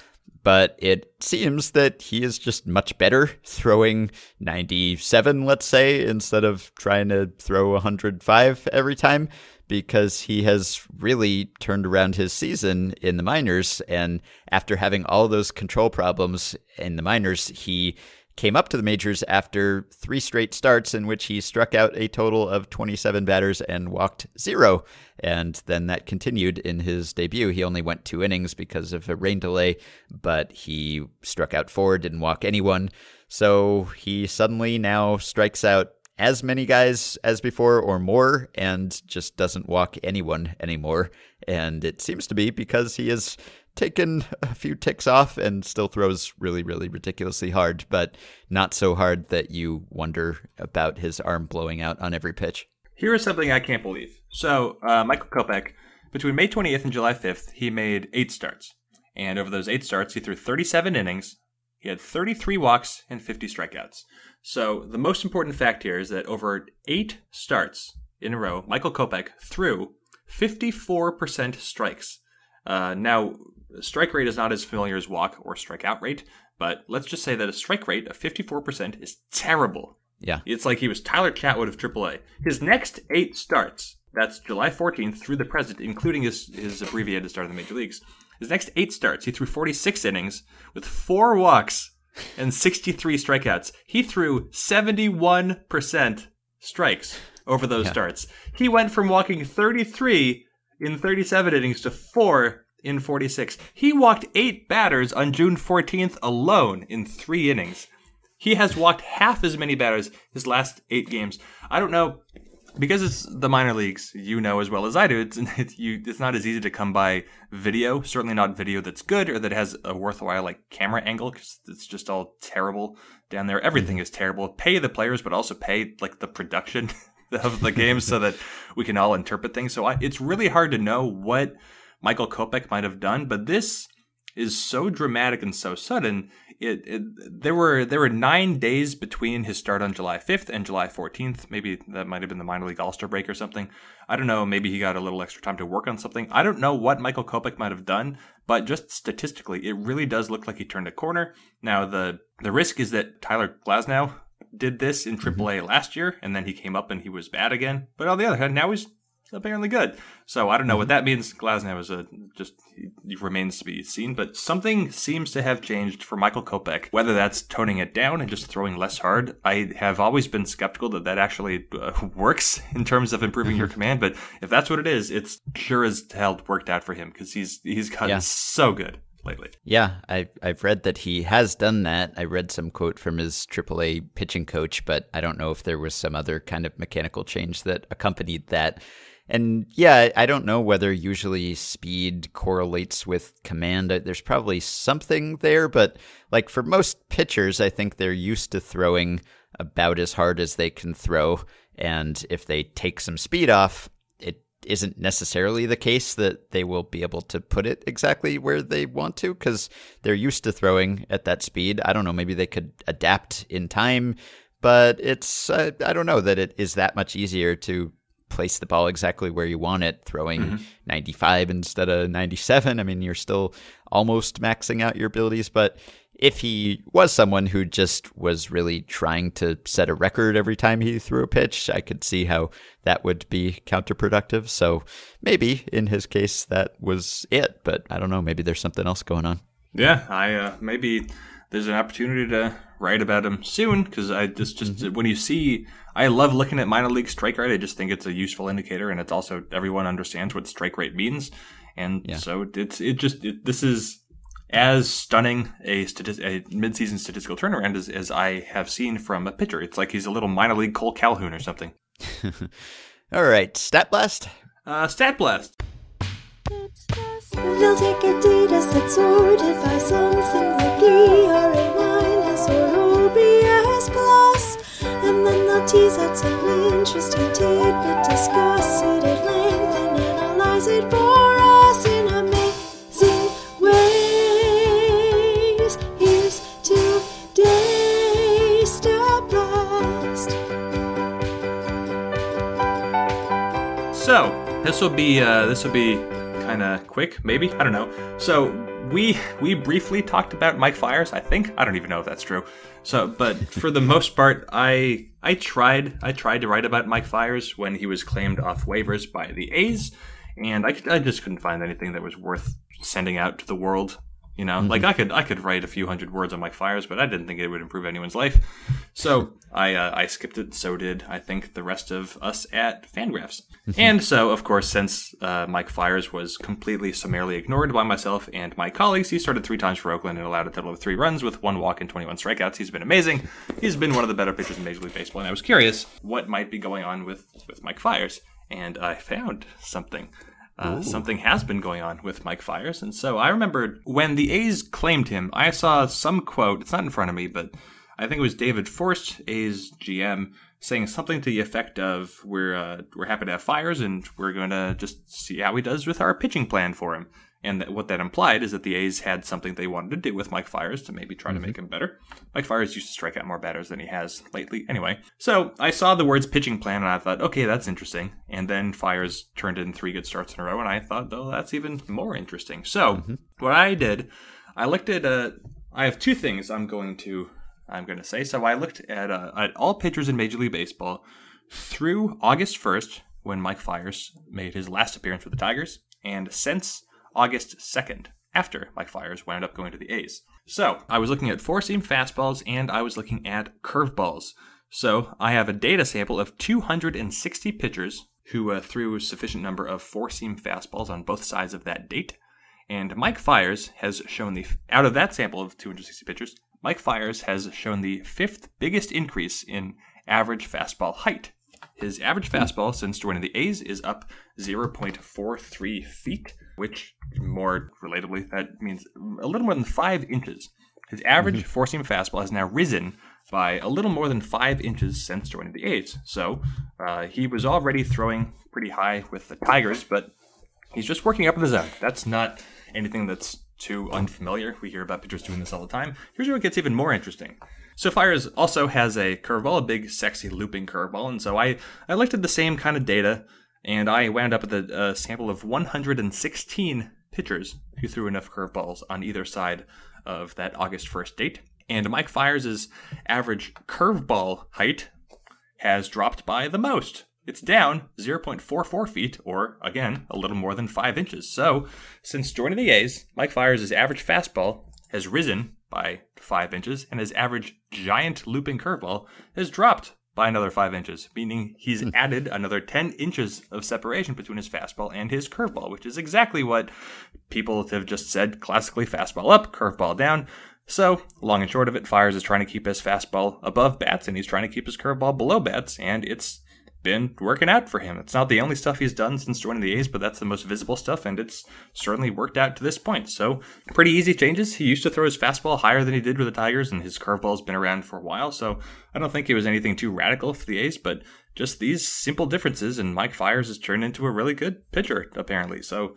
But it seems that he is just much better throwing 97, let's say, instead of trying to throw 105 every time because he has really turned around his season in the minors. And after having all those control problems in the minors, he came up to the majors after three straight starts in which he struck out a total of 27 batters and walked zero. And then that continued in his debut. He only went two innings because of a rain delay, but he struck out four, didn't walk anyone. So he suddenly now strikes out as many guys as before or more and just doesn't walk anyone anymore. And it seems to be because he has taken a few ticks off and still throws really, really ridiculously hard, but not so hard that you wonder about his arm blowing out on every pitch. Here is something I can't believe. So, uh, Michael Kopech, between May 20th and July 5th, he made eight starts. And over those eight starts, he threw 37 innings. He had 33 walks and 50 strikeouts. So the most important fact here is that over eight starts in a row, Michael Kopech threw 54% strikes. Uh, now, strike rate is not as familiar as walk or strikeout rate, but let's just say that a strike rate of 54% is terrible. Yeah. It's like he was Tyler Chatwood of AAA. His next eight starts, that's July 14th through the present, including his, his abbreviated start in the major leagues. His next eight starts, he threw 46 innings with four walks and 63 strikeouts. He threw 71% strikes over those yeah. starts. He went from walking 33 in 37 innings to four in 46. He walked eight batters on June 14th alone in three innings. He has walked half as many batters his last eight games. I don't know because it's the minor leagues, you know as well as I do. It's it's, you, it's not as easy to come by video. Certainly not video that's good or that has a worthwhile like camera angle because it's just all terrible down there. Everything is terrible. Pay the players, but also pay like the production of the game so that we can all interpret things. So I, it's really hard to know what Michael Kopech might have done, but this is so dramatic and so sudden it, it, there were there were nine days between his start on July 5th and July 14th. Maybe that might have been the minor league All Star break or something. I don't know. Maybe he got a little extra time to work on something. I don't know what Michael Kopech might have done, but just statistically, it really does look like he turned a corner. Now the the risk is that Tyler Glasnow did this in AAA mm-hmm. last year, and then he came up and he was bad again. But on the other hand, now he's apparently good. So I don't know what that means. Glasnow is a just he remains to be seen, but something seems to have changed for Michael Kopech. Whether that's toning it down and just throwing less hard, I have always been skeptical that that actually uh, works in terms of improving your command. But if that's what it is, it's sure as hell worked out for him because he's he's gotten yeah. so good lately. Yeah, I've, I've read that he has done that. I read some quote from his AAA pitching coach, but I don't know if there was some other kind of mechanical change that accompanied that. And yeah, I don't know whether usually speed correlates with command. There's probably something there, but like for most pitchers, I think they're used to throwing about as hard as they can throw. And if they take some speed off, it isn't necessarily the case that they will be able to put it exactly where they want to because they're used to throwing at that speed. I don't know, maybe they could adapt in time, but it's, I don't know that it is that much easier to place the ball exactly where you want it, throwing mm-hmm. 95 instead of 97. I mean, you're still almost maxing out your abilities, but if he was someone who just was really trying to set a record every time he threw a pitch, I could see how that would be counterproductive. So maybe in his case that was it, but I don't know. Maybe there's something else going on. Yeah, I uh, maybe there's an opportunity to write about him soon because I just just mm-hmm. when you see I love looking at minor league strike rate. I just think it's a useful indicator, and it's also everyone understands what strike rate means, and yeah. so it's it just it, this is as stunning a, stati- a midseason statistical turnaround as, as I have seen from a pitcher. It's like he's a little minor league Kole Calhoun or something. All right, stat blast. Uh, stat blast. They'll take Adidas that's sorted by something like ERA minus or Plus. And then they'll tease out some interesting tidbit, discuss it at length, and analyze it for us in amazing ways. Here's today's Blast. So this will be uh, this will be kind of quick, maybe I don't know. So we we briefly talked about Mike Fiers. I think I don't even know if that's true. So, but for the most part, I I tried I tried to write about Mike Fiers when he was claimed off waivers by the A's, and I, I just couldn't find anything that was worth sending out to the world You know, like I could I could write a few hundred words on Mike Fiers, but I didn't think it would improve anyone's life. So I uh, I skipped it. So did I think the rest of us at Fangraphs. and so, of course, since uh, Mike Fiers was completely summarily ignored by myself and my colleagues, he started three times for Oakland and allowed a total of three runs with one walk and 21 strikeouts. He's been amazing. He's been one of the better pitchers in Major League Baseball. And I was curious what might be going on with with Mike Fiers, and I found something. Uh, something has been going on with Mike Fiers. And so I remembered when the A's claimed him, I saw some quote. It's not in front of me, but I think it was David Forst, A's GM, saying something to the effect of "We're uh, we're happy to have Fiers, and we're going to just see how he does with our pitching plan for him." And that what that implied is that the A's had something they wanted to do with Mike Fiers to maybe try to make him better. Mike Fiers used to strike out more batters than he has lately. Anyway, so I saw the words pitching plan and I thought, okay, that's interesting. And then Fiers turned in three good starts in a row, and I thought, oh, that's even more interesting. So what I did, I looked at. Uh, I have two things I'm going to I'm going to say. So I looked at uh, at all pitchers in Major League Baseball through August 1st when Mike Fiers made his last appearance with the Tigers, and since August 2nd after Mike Fiers wound up going to the A's. So I was looking at four seam fastballs and I was looking at curveballs. So I have a data sample of 260 pitchers who uh, threw a sufficient number of four seam fastballs on both sides of that date. And Mike Fiers has shown the, out of that sample of 260 pitchers, Mike Fiers has shown the fifth biggest increase in average fastball height. His average fastball since joining the A's is up 0.43 feet, which more relatably, that means a little more than five inches. His average four seam fastball has now risen by a little more than five inches since joining the A's. So uh, he was already throwing pretty high with the Tigers, but he's just working up in the zone. That's not anything that's too unfamiliar. We hear about pitchers doing this all the time. Here's where it gets even more interesting. So Fiers also has a curveball, a big, sexy looping curveball, and so I I looked at the same kind of data, and I wound up with a, a sample of 116 pitchers who threw enough curveballs on either side of that August 1st date. And Mike Fiers' average curveball height has dropped by the most. It's down 0.44 feet, or again, a little more than 5 inches. So, since joining the A's, Mike Fiers' average fastball has risen by 5 inches, and his average giant looping curveball has dropped by another 5 inches, meaning he's hmm. added another 10 inches of separation between his fastball and his curveball, which is exactly what people have just said classically fastball up, curveball down. So, long and short of it, Fiers is trying to keep his fastball above bats, and he's trying to keep his curveball below bats, and it's been working out for him. It's not the only stuff he's done since joining the A's, but that's the most visible stuff, and it's certainly worked out to this point. So, pretty easy changes. He used to throw his fastball higher than he did with the Tigers, and his curveball's been around for a while, so I don't think it was anything too radical for the A's, but just these simple differences, and Mike Fiers has turned into a really good pitcher, apparently. So,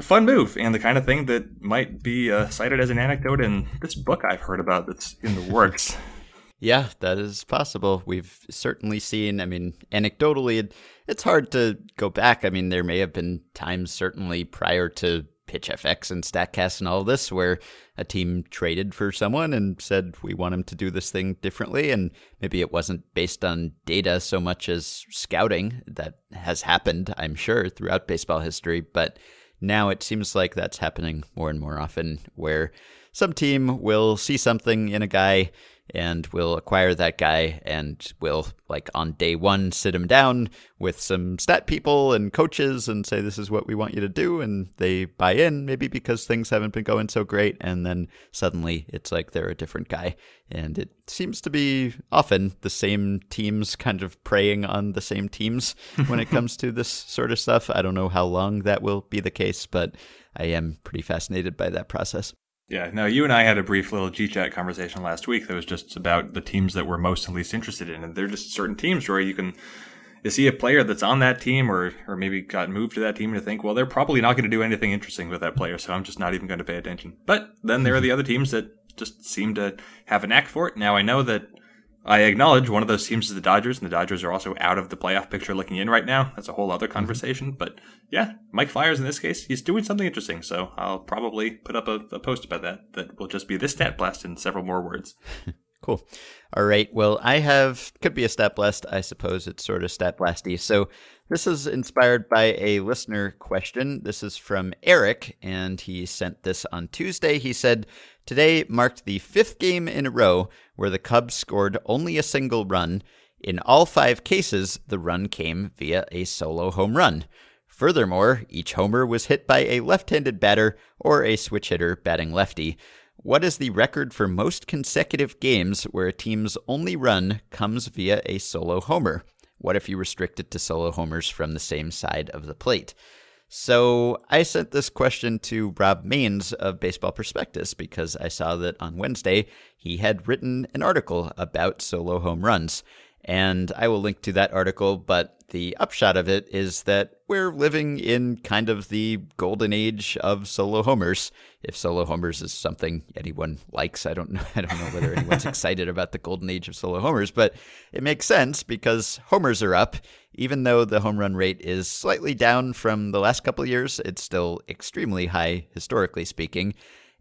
fun move, and the kind of thing that might be uh, cited as an anecdote in this book I've heard about that's in the works. Yeah, that is possible. We've certainly seen, I mean, anecdotally, it, it's hard to go back. I mean, there may have been times, certainly prior to PitchFX and StatCast and all this, where a team traded for someone and said, we want him to do this thing differently. And maybe it wasn't based on data so much as scouting. That has happened, I'm sure, throughout baseball history. But now it seems like that's happening more and more often, where some team will see something in a guy and will acquire that guy and will like on day one sit him down with some stat people and coaches and say this is what we want you to do and they buy in maybe because things haven't been going so great and then suddenly it's like they're a different guy. And it seems to be often the same teams kind of preying on the same teams when it comes to this sort of stuff. I don't know how long that will be the case but i am pretty fascinated by that process Yeah, no, you and I had a brief little G chat conversation last week that was just about the teams that we're most and least interested in. And they're just certain teams where you can you see a player that's on that team or or maybe got moved to that team and you think, well, they're probably not going to do anything interesting with that player, so I'm just not even going to pay attention. But then there are the other teams that just seem to have a knack for it. Now I know that I acknowledge one of those teams is the Dodgers, and the Dodgers are also out of the playoff picture looking in right now. That's a whole other mm-hmm. conversation. But yeah, Mike Fiers in this case, he's doing something interesting. So I'll probably put up a, a post about that that will just be this stat blast in several more words. Cool. All right. Well, I have could be a stat blast. I suppose it's sort of stat blasty. So this is inspired by a listener question. This is from Eric, and he sent this on Tuesday. He said, Today marked the fifth game in a row where the Cubs scored only a single run. In all five cases, the run came via a solo home run. Furthermore, each homer was hit by a left handed batter or a switch hitter batting lefty. What is the record for most consecutive games where a team's only run comes via a solo homer? What if you restrict it to solo homers from the same side of the plate? So I sent this question to Rob Mains of Baseball Prospectus because I saw that on Wednesday he had written an article about solo home runs. And I will link to that article, but the upshot of it is that we're living in kind of the golden age of solo homers. If solo homers is something anyone likes, I don't know. I don't know whether anyone's excited about the golden age of solo homers, but it makes sense because homers are up. Even though the home run rate is slightly down from the last couple years, it's still extremely high historically speaking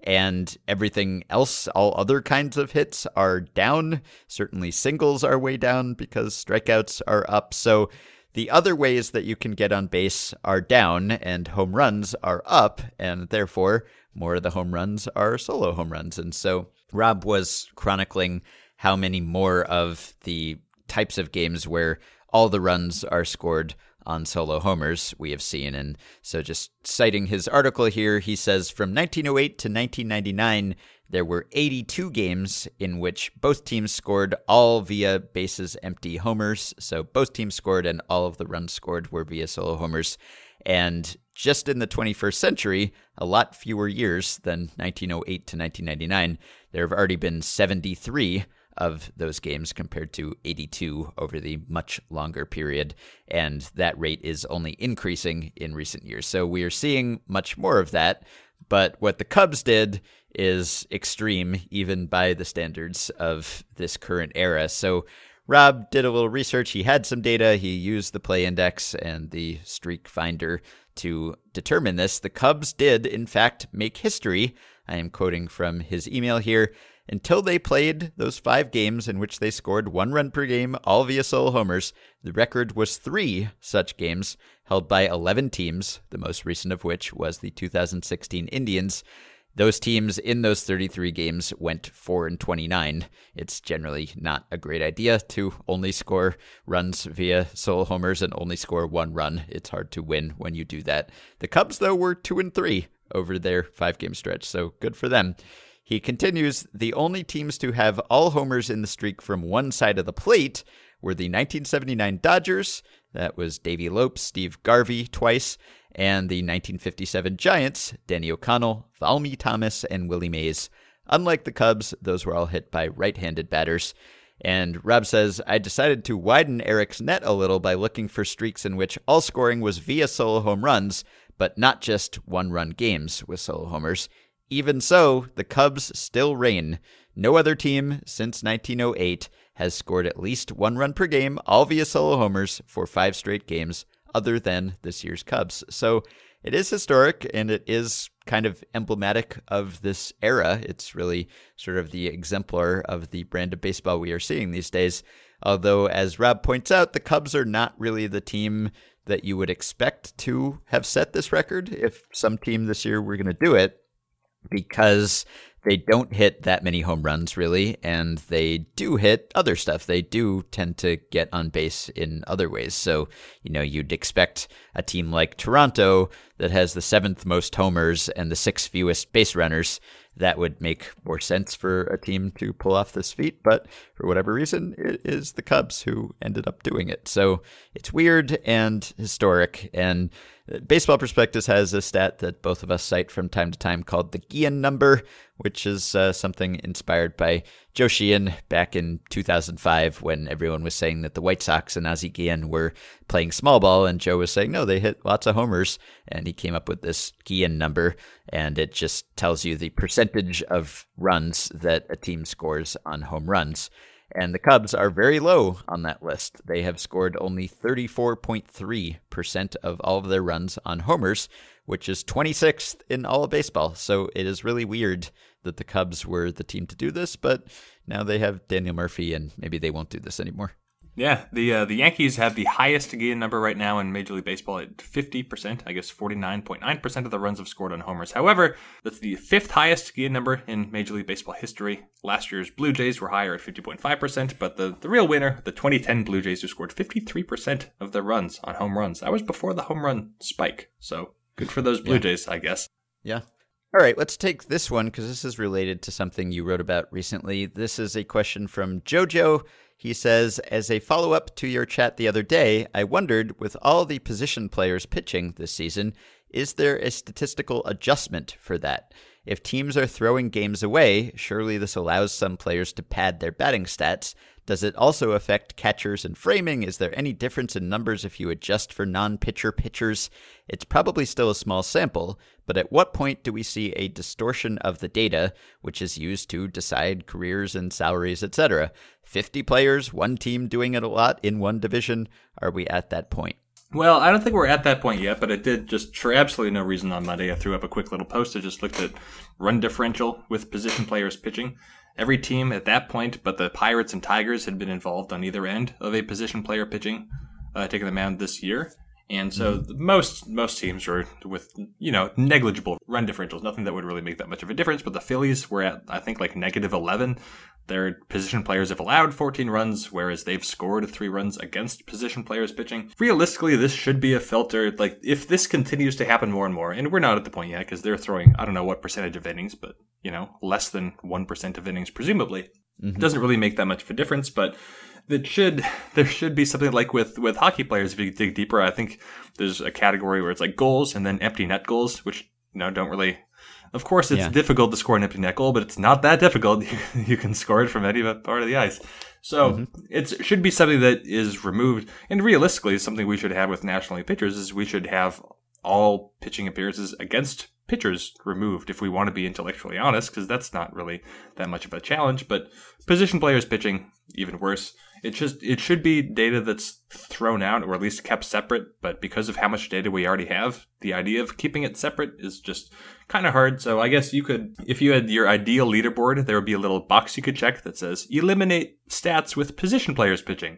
and everything else, all other kinds of hits are down. Certainly singles are way down because strikeouts are up. So the other ways that you can get on base are down and home runs are up, and therefore more of the home runs are solo home runs. And so Rob was chronicling how many more of the types of games where all the runs are scored on solo homers we have seen. And so, just citing his article here, he says from 1908 to 1999, there were 82 games in which both teams scored all via bases empty homers. So, both teams scored, and all of the runs scored were via solo homers. And just in the 21st century, a lot fewer years than 1908 to 1999, there have already been 73 of those games compared to 82 over the much longer period. And that rate is only increasing in recent years. So we are seeing much more of that. But what the Cubs did is extreme, even by the standards of this current era. So Rob did a little research. He had some data. He used the play index and the streak finder to determine this. The Cubs did, in fact, make history. I am quoting from his email here until they played those five games in which they scored one run per game, all via solo homers, the record was three such games held by 11 teams, the most recent of which was the 2016 Indians. Those teams in those 33 games went 4 and 29. It's generally not a great idea to only score runs via solo homers and only score one run. It's hard to win when you do that. The Cubs though were 2 and 3 over their 5-game stretch, so good for them. He continues The only teams to have all homers in the streak from one side of the plate were the 1979 Dodgers, that was Davey Lopes, Steve Garvey twice, and the 1957 Giants, Danny O'Connell, Valmy Thomas, and Willie Mays. Unlike the Cubs, those were all hit by right handed batters. And Rob says, I decided to widen Eric's net a little by looking for streaks in which all scoring was via solo home runs, but not just one run games with solo homers. Even so, the Cubs still reign. No other team since 1908 has scored at least one run per game, all via solo homers, for five straight games, other than this year's Cubs. So it is historic and it is kind of emblematic of this era. It's really sort of the exemplar of the brand of baseball we are seeing these days. Although, as Rob points out, the Cubs are not really the team that you would expect to have set this record if some team this year were going to do it because they don't hit that many home runs really and they do hit other stuff. They do tend to get on base in other ways. So you know you'd expect a team like toronto that has the seventh most homers and the sixth fewest base runners. That would make more sense for a team to pull off this feat but for whatever reason it is the cubs who ended up doing it. So it's weird and historic and Baseball Prospectus has a stat that both of us cite from time to time called the Guillen number, which is uh, something inspired by Joe Sheehan back in 2005 when everyone was saying that the White Sox and Ozzie Guillen were playing small ball, and Joe was saying, no, they hit lots of homers. And he came up with this Guillen number, and it just tells you the percentage of runs that a team scores on home runs. And the Cubs are very low on that list. They have scored only 34.3% of all of their runs on homers, which is 26th in all of baseball. So it is really weird that the Cubs were the team to do this, but now they have Daniel Murphy and maybe they won't do this anymore. Yeah, the uh, the Yankees have the highest Guillen number right now in Major League Baseball at 50%. I guess 49.9% of the runs have scored on homers. However, that's the fifth highest Guillen number in Major League Baseball history. Last year's Blue Jays were higher at 50.5%, but the, the real winner, the 2010 Blue Jays, who scored 53% of their runs on home runs. That was before the home run spike. So good for those Blue Yeah. Jays, I guess. Yeah. All right, let's take this one because this is related to something you wrote about recently. This is a question from Jojo. He says, As a follow up to your chat the other day, I wondered with all the position players pitching this season, is there a statistical adjustment for that? If teams are throwing games away, surely this allows some players to pad their batting stats. Does it also affect catchers and framing? Is there any difference in numbers if you adjust for non pitcher pitchers? It's probably still a small sample, but at what point do we see a distortion of the data, which is used to decide careers and salaries, etc.? 50 players, one team doing it a lot in one division. Are we at that point? Well, I don't think we're at that point yet, but it did just for absolutely no reason on Monday. I threw up a quick little post. I just looked at run differential with position players pitching. Every team at that point, but the Pirates and Tigers had been involved on either end of a position player pitching, uh, taking the mound this year. And so mm-hmm. most most teams were with you know negligible run differentials, nothing that would really make that much of a difference. But the Phillies were at I think like negative eleven. Their position players have allowed 14 runs, whereas they've scored three runs against position players pitching. Realistically, this should be a filter. Like if this continues to happen more and more, and we're not at the point yet because they're throwing I don't know what percentage of innings, but you know less than one percent of innings presumably. It doesn't really make that much of a difference, but that should there should be something like with with hockey players if you dig deeper i think there's a category where it's like goals and then empty net goals which you know don't really of course it's Yeah. difficult to score an empty net goal but it's not that difficult. You, you can score it from any part of the ice. So mm-hmm. it's, it should be something that is removed. And realistically something we should have with national league pitchers is we should have all pitching appearances against pitchers removed if we want to be intellectually honest because that's not really that much of a challenge. But position players pitching even worse it just it should be data that's thrown out or at least kept separate but because of how much data we already have the idea of keeping it separate is just kind of hard. So i guess you could if you had your ideal leaderboard there would be a little box you could check that says eliminate stats with position players pitching.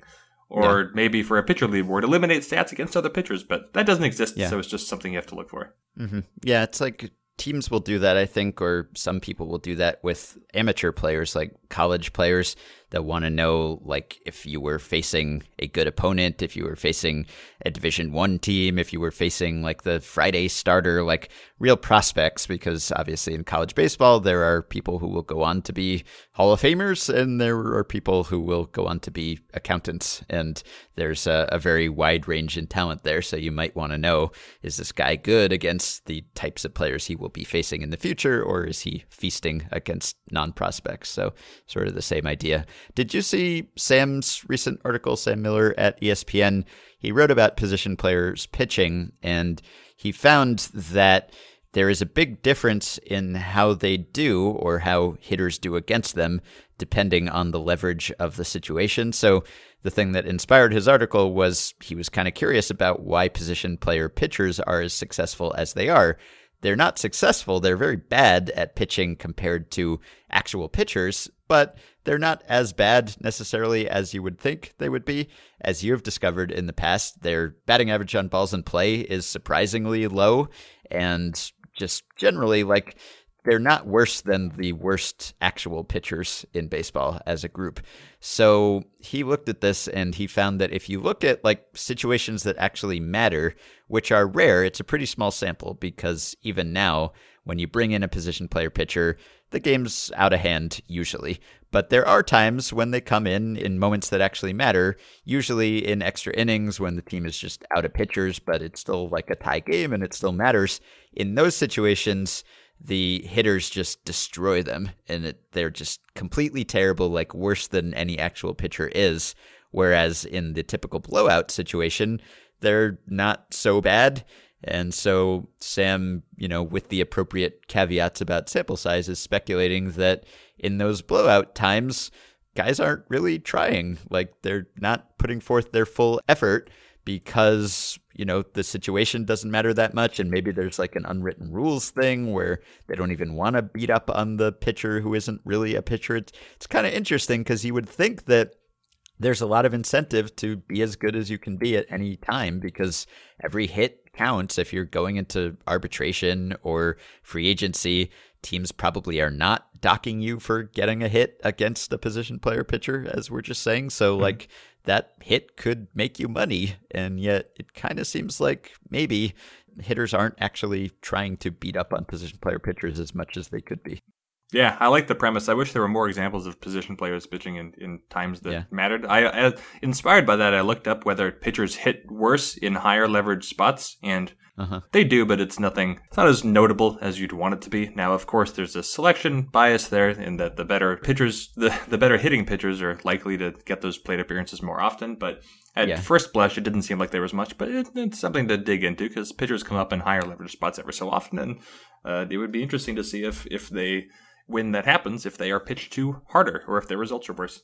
Or maybe for a pitcher leaderboard eliminate stats against other pitchers but that doesn't exist Yeah. so it's just something you have to look for. Hmm Yeah, it's like teams will do that, I think, or some people will do that with amateur players, like college players that want to know, like, if you were facing a good opponent, if you were facing a Division One team, if you were facing like the Friday starter, like real prospects, because obviously in college baseball there are people who will go on to be Hall of Famers, and there are people who will go on to be accountants, and there's a, a very wide range in talent there. So you might want to know: is this guy good against the types of players he will be facing in the future, or is he feasting against non-prospects? So sort of the same idea. Did you see Sam's recent article, Sam Miller at ESPN? He wrote about position players pitching, and he found that there is a big difference in how they do or how hitters do against them, depending on the leverage of the situation. So, the thing that inspired his article was he was kind of curious about why position player pitchers are as successful as they are. They're not successful, they're very bad at pitching compared to actual pitchers, but they're not as bad necessarily as you would think they would be. As you've discovered in the past, their batting average on balls in play is surprisingly low and just generally like they're not worse than the worst actual pitchers in baseball as a group. So he looked at this and he found that if you look at like situations that actually matter, which are rare, it's a pretty small sample because even now, when you bring in a position player pitcher, the game's out of hand usually. But there are times when they come in in moments that actually matter, usually in extra innings when the team is just out of pitchers, but it's still like a tie game and it still matters. In those situations, the hitters just destroy them and it, they're just completely terrible, like worse than any actual pitcher is. Whereas in the typical blowout situation, they're not so bad. And so Sam, you know, with the appropriate caveats about sample size, is speculating that in those blowout times, guys aren't really trying. Like they're not putting forth their full effort because you know the situation doesn't matter that much and maybe there's like an unwritten rules thing where they don't even want to beat up on the pitcher who isn't really a pitcher it's, it's kind of interesting because you would think that there's a lot of incentive to be as good as you can be at any time because every hit counts if you're going into arbitration or free agency teams probably are not docking you for getting a hit against a position player pitcher as we're just saying so mm-hmm. like that hit could make you money. And yet it kind of seems like maybe hitters aren't actually trying to beat up on position player pitchers as much as they could be. Yeah, I like the premise. I wish there were more examples of position players pitching in, in times that yeah. mattered. I, I, inspired by that, I looked up whether pitchers hit worse in higher leverage spots, and uh-huh. They do, but it's nothing. It's not as notable as you'd want it to be. Now, of course, there's a selection bias there in that the better pitchers, the, the better hitting pitchers, are likely to get those plate appearances more often. But at yeah. first blush, it didn't seem like there was much, but it, it's something to dig into because pitchers come up in higher leverage spots ever so often, and uh, it would be interesting to see if if they when that happens, if they are pitched to harder or if their results are worse.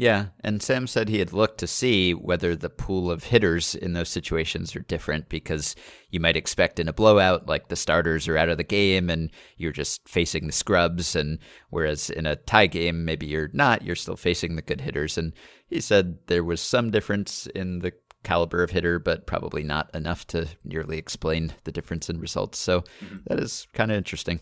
Yeah, and Sam said he had looked to see whether the pool of hitters in those situations are different because you might expect in a blowout, like the starters are out of the game and you're just facing the scrubs, and whereas in a tie game, maybe you're not, you're still facing the good hitters. And he said there was some difference in the caliber of hitter, but probably not enough to nearly explain the difference in results. So mm-hmm. that is kind of interesting.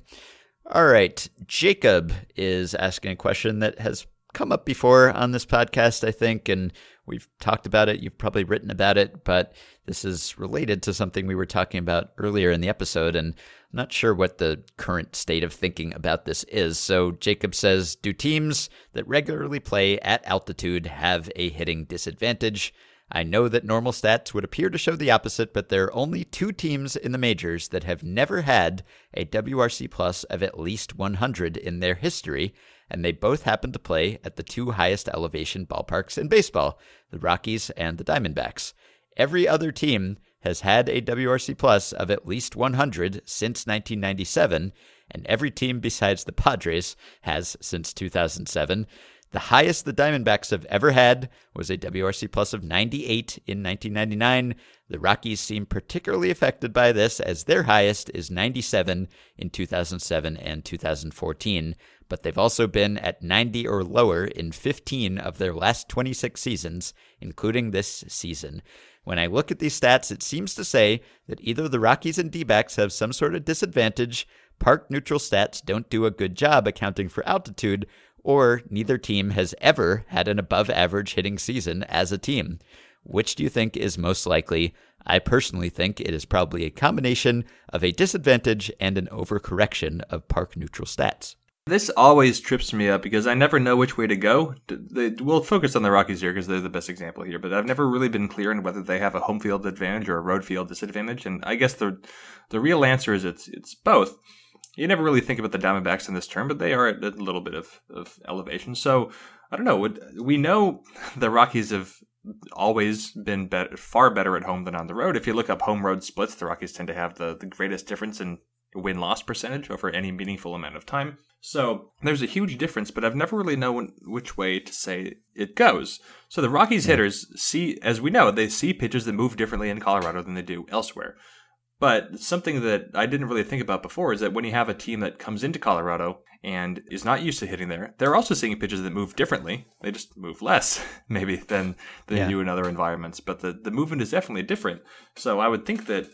All right, Jacob is asking a question that has come up before on this podcast, I think, and we've talked about it. You've probably written about it, but this is related to something we were talking about earlier in the episode, and I'm not sure what the current state of thinking about this is. So Jacob says Do teams that regularly play at altitude have a hitting disadvantage? I know that normal stats would appear to show the opposite, but there are only two teams in the majors that have never had a WRC plus of at least 100 in their history, and they both happen to play at the two highest elevation ballparks in baseball, the Rockies and the Diamondbacks. Every other team has had a WRC plus of at least 100 since 1997, and every team besides the Padres has since 2007. The highest the Diamondbacks have ever had was a WRC plus of 98 in 1999. The Rockies seem particularly affected by this, as their highest is 97 in 2007 and 2014 but they've also been at 90 or lower in 15 of their last 26 seasons, including this season. When I look at these stats, it seems to say that either the Rockies and D have some sort of disadvantage, park neutral stats don't do a good job accounting for altitude, or neither team has ever had an above average hitting season as a team. Which do you think is most likely? I personally think it is probably a combination of a disadvantage and an overcorrection of park neutral stats. This always trips me up because I never know which way to go. We'll focus on the Rockies here because they're the best example here, but I've never really been clear on whether they have a home field advantage or a road field disadvantage. And I guess the the real answer is it's it's both. You never really think about the Diamondbacks in this term, but they are at a little bit of, of elevation. So I don't know. We know the Rockies have always been better, far better at home than on the road. If you look up home road splits, the Rockies tend to have the, the greatest difference in win loss percentage over any meaningful amount of time. So there's a huge difference, but I've never really known which way to say it goes. So the Rockies hitters see, as we know, they see pitches that move differently in Colorado than they do elsewhere. But something that I didn't really think about before is that when you have a team that comes into Colorado and is not used to hitting there, they're also seeing pitches that move differently. They just move less, maybe, than than yeah. do in other environments. But the, the movement is definitely different. So I would think that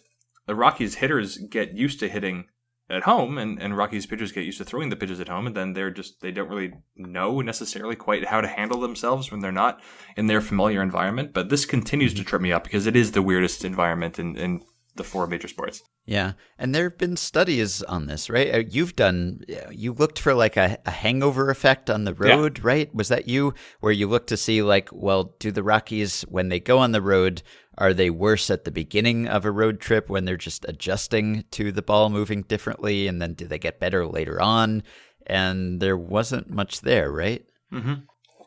the Rockies hitters get used to hitting at home and, and Rockies pitchers get used to throwing the pitches at home and then they're just they don't really know necessarily quite how to handle themselves when they're not in their familiar environment. But this continues to mm-hmm. trip me up because it is the weirdest environment in, in the four major sports. Yeah, and there have been studies on this, right? Uh, you've done, you looked for like a, a hangover effect on the road, yeah. right? Was that you where you looked to see like, well, do the Rockies when they go on the road, are they worse at the beginning of a road trip when they're just adjusting to the ball moving differently, and then do they get better later on? And there wasn't much there, right? Mm-hmm.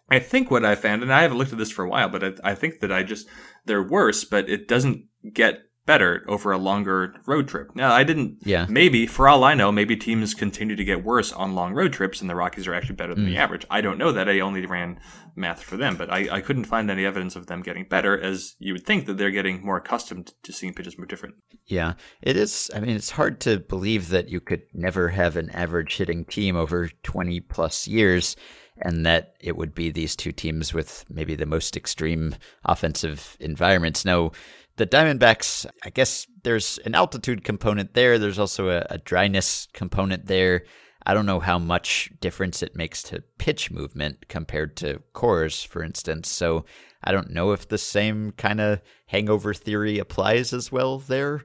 I think what I found, and I haven't looked at this for a while, but I, I think that I just they're worse, but it doesn't get better over a longer road trip. Now, I didn't. Yeah. Maybe, for all I know, maybe teams continue to get worse on long road trips, and the Rockies are actually better than Mm. the average. I don't know that. I only ran math for them, but I, I couldn't find any evidence of them getting better, as you would think that they're getting more accustomed to seeing pitches more different. Yeah, it is. I mean, it's hard to believe that you could never have an average hitting team over 20 plus years and that it would be these two teams with maybe the most extreme offensive environments. Now, the Diamondbacks, I guess there's an altitude component there. There's also a, a dryness component there. I don't know how much difference it makes to pitch movement compared to Coors, for instance. So I don't know if the same kind of hangover theory applies as well there,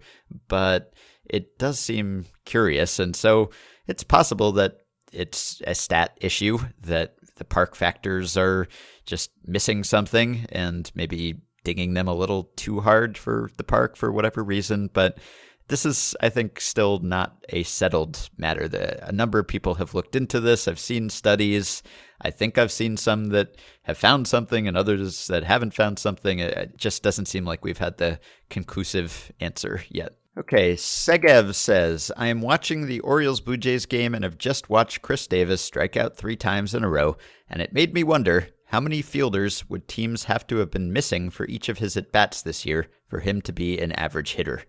but it does seem curious. And so it's possible that it's a stat issue that the park factors are just missing something and maybe digging them a little too hard for the park for whatever reason. But this is, I think, still not a settled matter. The, a number of people have looked into this. I've seen studies. I think I've seen some that have found something and others that haven't found something. It- It just doesn't seem like we've had the conclusive answer yet. Okay, Segev says, I am watching the Orioles Blue Jays game and have just watched Chris Davis strike out three times in a row, and it made me wonder how many fielders would teams have to have been missing for each of his at bats this year for him to be an average hitter?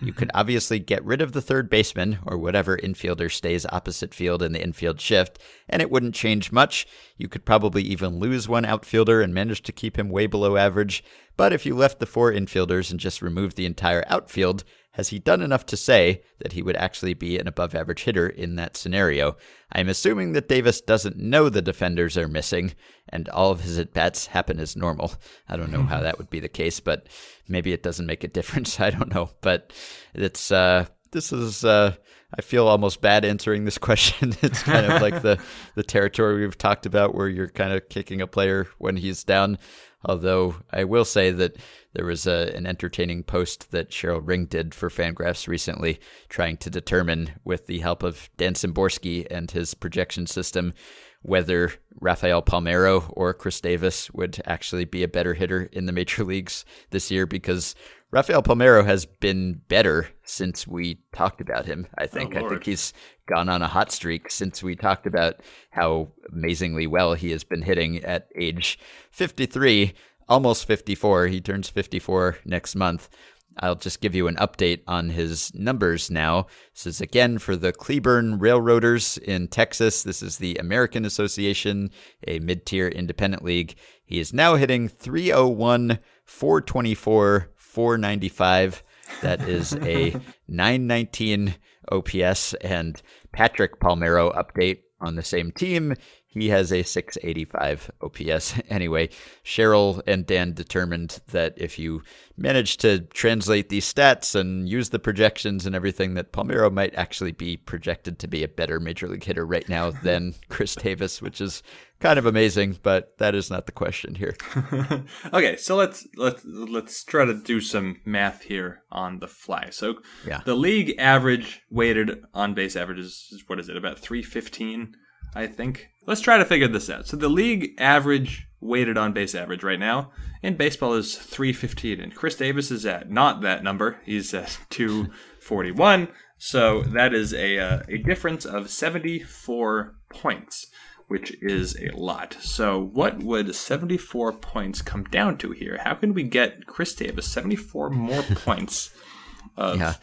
You could obviously get rid of the third baseman or whatever infielder stays opposite field in the infield shift, and it wouldn't change much. You could probably even lose one outfielder and manage to keep him way below average. But if you left the four infielders and just removed the entire outfield, has he done enough to say that he would actually be an above average hitter in that scenario? I'm assuming that Davis doesn't know the defenders are missing and all of his at bats happen as normal. I don't know how that would be the case, but maybe it doesn't make a difference. I don't know. But it's, uh, this is, uh, I feel almost bad answering this question. it's kind of like the, the territory we've talked about where you're kind of kicking a player when he's down. Although I will say that there was a, an entertaining post that Sheryl Ring did for Fangraphs recently, trying to determine, with the help of Dan Szymborski and his projection system, whether Rafael Palmeiro or Chris Davis would actually be a better hitter in the major leagues this year because Rafael Palmeiro has been better since we talked about him. I oh, think. I think he's gone on a hot streak since we talked about how amazingly well he has been hitting at age 53, almost 54. He turns 54 next month. I'll just give you an update on his numbers now. This is again for the Cleburne Railroaders in Texas. This is the American Association, a mid tier independent league. He is now hitting 301, 424, 495. That is a 919 OPS. And Patrick Palmeiro update on the same team. He has a 685 OPS. Anyway, Sheryl and Dan determined that if you manage to translate these stats and use the projections and everything, that Palmeiro might actually be projected to be a better major league hitter right now than Chris Davis, which is kind of amazing, but that is not the question here. okay, so let's let's let's try to do some math here on the fly. So Yeah. the league average weighted on base average is what is it about three fifteen, I think. Let's try to figure this out. So the league average weighted on base average right now in baseball is three fifteen, and Chris Davis is at not that number. He's at two forty one. So that is a uh, a difference of seventy four points which is a lot. So, what would 74 points come down to here? How can we get Chris Davis 74 more points of, Yeah.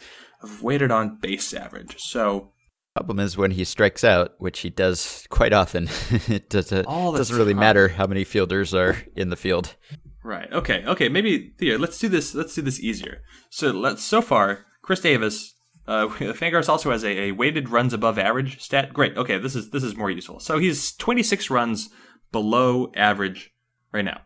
of weighted on base average? So, Problem is when he strikes out, which he does quite often, it does, uh, doesn't really time. matter how many fielders are in the field. right. Okay. Okay. Maybe here, let's do this. Let's do this easier. So, let's so far, Chris Davis. Uh, Fangraphs also has a, a weighted runs above average stat. Great. Okay, this is this is more useful. So he's 26 runs below average right now.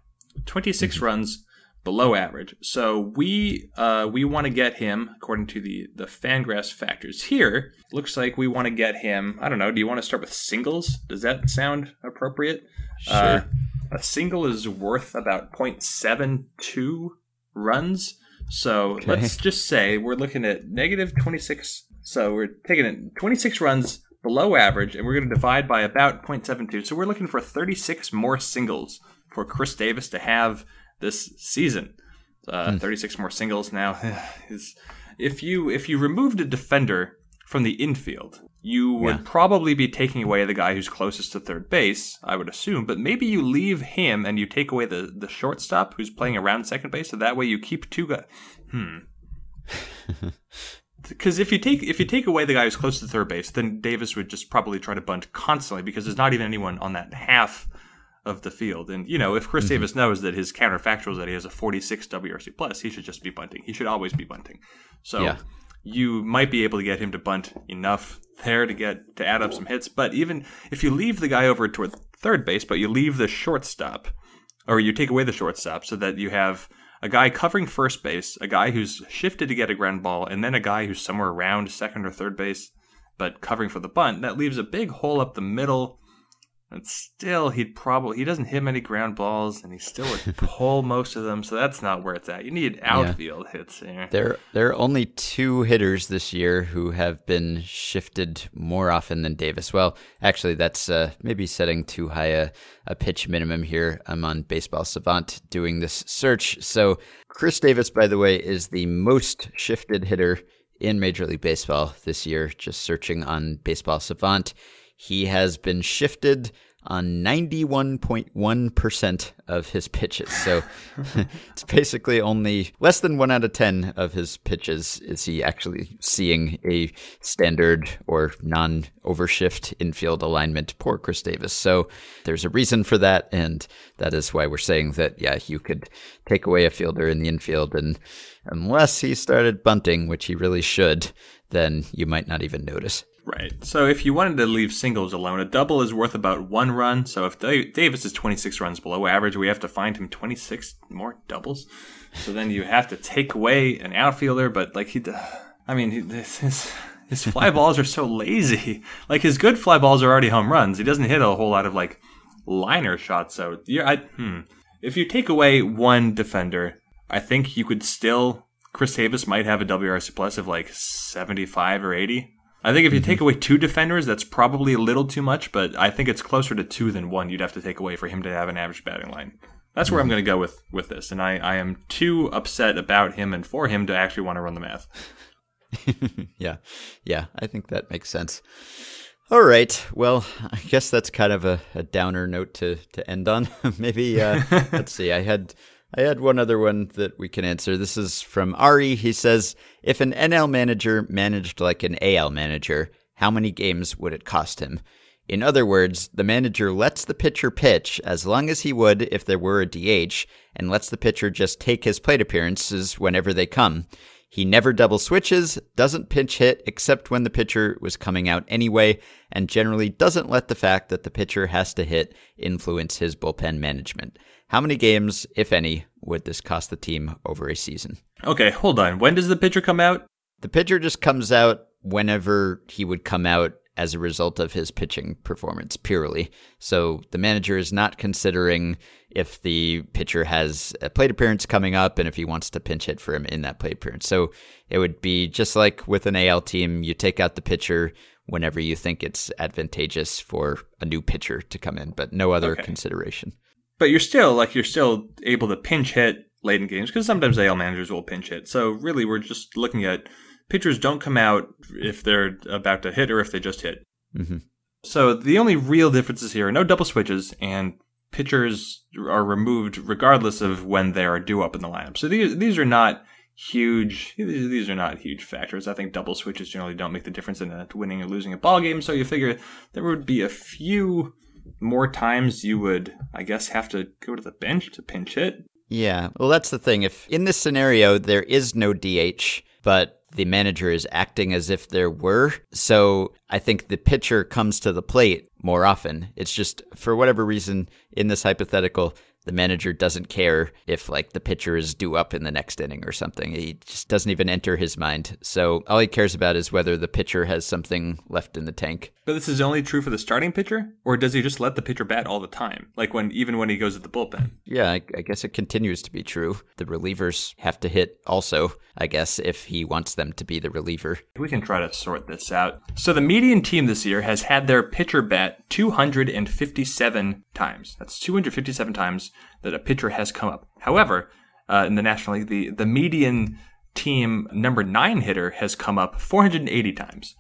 26 runs below average. So we uh, we want to get him according to the the Fangraphs factors here. Looks like we want to get him. I don't know. Do you want to start with singles? Does that sound appropriate? Uh, a single is worth about 0.72 runs. So let's just say we're looking at negative 26. So we're taking it 26 runs below average, and we're going to divide by about 0.72. So we're looking for 36 more singles for Chris Davis to have this season. Uh, 36 more singles now. If you if you removed a defender from the infield, you would Yeah. probably be taking away the guy who's closest to third base, I would assume. But maybe you leave him and you take away the, the shortstop who's playing around second base, so that way you keep two guys. Hmm. Because if you take if you take away the guy who's close to third base, then Davis would just probably try to bunt constantly because there's not even anyone on that half of the field. And you know, if Chris mm-hmm. Davis knows that his counterfactual is that he has a 46 WRC plus, he should just be bunting. He should always be bunting. So Yeah. you might be able to get him to bunt enough there to get to add up some hits. But even if you leave the guy over toward third base, but you leave the shortstop, or you take away the shortstop, so that you have a guy covering first base, a guy who's shifted to get a ground ball, and then a guy who's somewhere around second or third base, but covering for the bunt. That leaves a big hole up the middle. And still, he'd probably he doesn't hit many ground balls, and he still would pull most of them. So that's not where it's at. You need outfield hits here. There, there are only two hitters this year who have been shifted more often than Davis. Well, actually, that's uh, maybe setting too high a, a pitch minimum here. I'm on Baseball Savant doing this search. So, Chris Davis, by the way, is the most shifted hitter in Major League Baseball this year. Just searching on Baseball Savant, he has been shifted on 91.1% of his pitches. So it's basically only less than 1 out of 10 of his pitches is he actually seeing a standard or non overshift infield alignment. Poor Chris Davis. So there's a reason for that. And that is why we're saying that, yeah, you could take away a fielder in the infield. And unless he started bunting, which he really should, then you might not even notice. Right. So if you wanted to leave singles alone, a double is worth about one run. So if Davis is 26 runs below average, we have to find him 26 more doubles. So then you have to take away an outfielder, but like he, I mean, his his fly balls are so lazy. Like his good fly balls are already home runs. He doesn't hit a whole lot of like liner shots. So yeah, I, hmm. if you take away one defender, I think you could still. Chris Davis might have a WRC plus of like 75 or 80. I think if you take away two defenders, that's probably a little too much, but I think it's closer to two than one you'd have to take away for him to have an average batting line. That's where I'm going to go with, with this, and I, I am too upset about him and for him to actually want to run the math. yeah, yeah, I think that makes sense. All right, well, I guess that's kind of a, a downer note to, to end on. Maybe uh, let's see. I had I had one other one that we can answer. This is from Ari. He says, "If an NL manager managed like an AL manager, how many games would it cost him?" In other words, the manager lets the pitcher pitch as long as he would if there were a DH, and lets the pitcher just take his plate appearances whenever they come. He never double switches, doesn't pinch hit except when the pitcher was coming out anyway, and generally doesn't let the fact that the pitcher has to hit influence his bullpen management. How many games, if any, would this cost the team over a season? Okay, hold on. When does the pitcher come out? The pitcher just comes out whenever he would come out as a result of his pitching performance purely. So the manager is not considering if the pitcher has a plate appearance coming up and if he wants to pinch hit for him in that plate appearance. So it would be just like with an AL team, you take out the pitcher whenever you think it's advantageous for a new pitcher to come in, but no other Okay. consideration. But you're still like you're still able to pinch hit late in games because sometimes AL managers will pinch hit. So really, we're just looking at pitchers don't come out if they're about to hit or if they just hit. hmm So the only real differences here are no double switches and pitchers are removed regardless of when they are due up in the lineup. So these these are not huge. These these are not huge factors. I think double switches generally don't make the difference in a winning or losing a ball game. So you figure there would be a few more times you would, I guess, have to go to the bench to pinch hit. Yeah. Well, that's the thing. If in this scenario there is no DH, but the manager is acting as if there were, so I think the pitcher comes to the plate more often. It's just for whatever reason in this hypothetical, the manager doesn't care if like the pitcher is due up in the next inning or something. He just doesn't even enter his mind. So all he cares about is whether the pitcher has something left in the tank. But this is only true for the starting pitcher, or does he just let the pitcher bat all the time, like when even when he goes at the bullpen? Yeah, I, I guess it continues to be true. The relievers have to hit also, I guess, if he wants them to be the reliever. We can try to sort this out. So the median team this year has had their pitcher bat 257 times. That's 257 times that a pitcher has come up. However, uh, in the National League, the the median team number nine hitter has come up 480 times.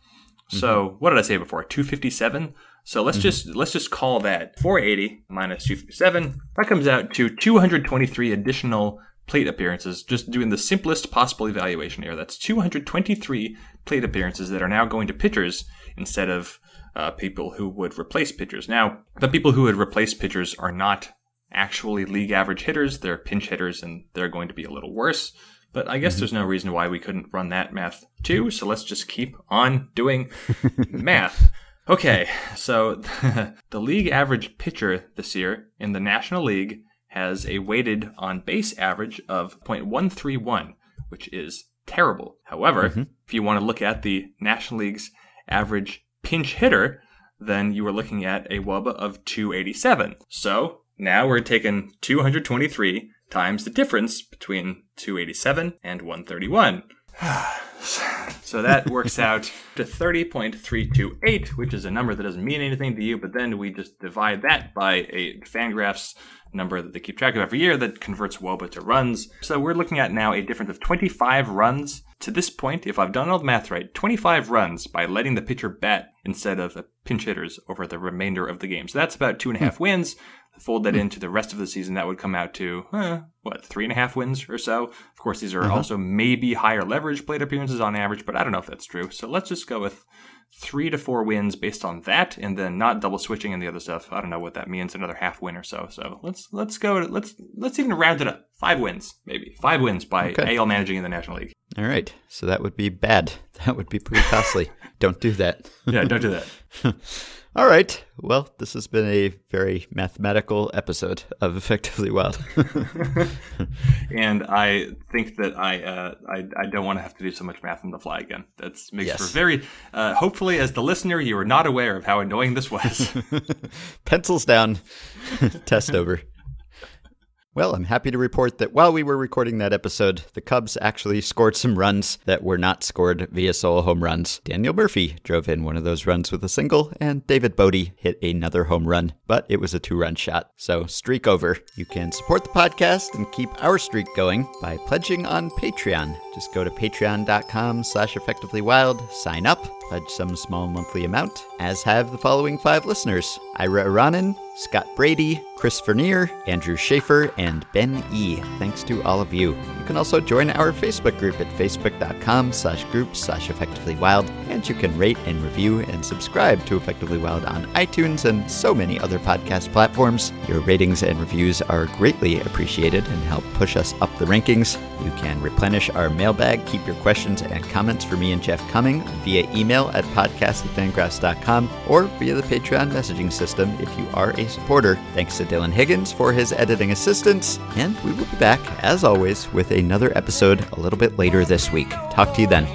So what did I say before? 257. So let's just let's just call that 480 minus 257. That comes out to 223 additional plate appearances. Just doing the simplest possible evaluation here. That's 223 plate appearances that are now going to pitchers instead of uh, people who would replace pitchers. Now, the people who would replace pitchers are not actually league average hitters. They're pinch hitters, and they're going to be a little worse. But I guess mm-hmm. there's no reason why we couldn't run that math too. So let's just keep on doing math. Okay, so the league average pitcher this year in the National League has a weighted on base average of 0.131, which is terrible. However, mm-hmm. if you want to look at the National League's average pinch hitter, then you are looking at a WOBA of 287. So now we're taking 223 times the difference between 287 and 131. So that works out to 30.328, which is a number that doesn't mean anything to you, but then we just divide that by a Fangraphs number that they keep track of every year that converts WOBA to runs. So we're looking at now a difference of 25 runs. To this point, if I've done all the math right, 25 runs by letting the pitcher bat instead of pinch hitters over the remainder of the game. So that's about two and a hmm. half wins. Fold that into the rest of the season, that would come out to uh, what three and a half wins or so. Of course, these are also maybe higher leverage plate appearances on average, but I don't know if that's true. So let's just go with three to four wins based on that, and then not double switching and the other stuff. I don't know what that means. Another half win or so. So let's let's go. To, let's let's even round it up. Five wins, maybe five wins by Okay. AL managing in the National League. All right. So that would be bad. That would be pretty costly. Don't do that. Yeah, don't do that. All right. Well, this has been a very mathematical episode of Effectively Wild. and I think that I, uh, I I don't want to have to do so much math on the fly again. That's makes Yes. for very. Uh, hopefully, as the listener, you are not aware of how annoying this was. Pencils down. Test over. Well, I'm happy to report that while we were recording that episode, the Cubs actually scored some runs that were not scored via solo home runs. Daniel Murphy drove in one of those runs with a single, and David Bote hit another home run, but it was a two run shot. So, streak over. You can support the podcast and keep our streak going by pledging on Patreon. Just go to patreon.com slash effectivelywild, sign up, pledge some small monthly amount, as have the following five listeners Ira Iranen, Scott Brady, Chris Vernier, Andrew Schaefer, and Ben E. Thanks to all of you. You can also join our Facebook group at facebook.com slash group slash effectively wild, and you can rate and review and subscribe to Effectively Wild on iTunes and so many other podcast platforms. Your ratings and reviews are greatly appreciated and help push us up the rankings. You can replenish our mailbag, keep your questions and comments for me and Jeff coming via email at podcast@fangraphs.com or via the Patreon messaging system if you are a supporter. Thanks to Dylan Higgins for his editing assistance, and we will be back, as always, with another episode a little bit later this week. Talk to you then.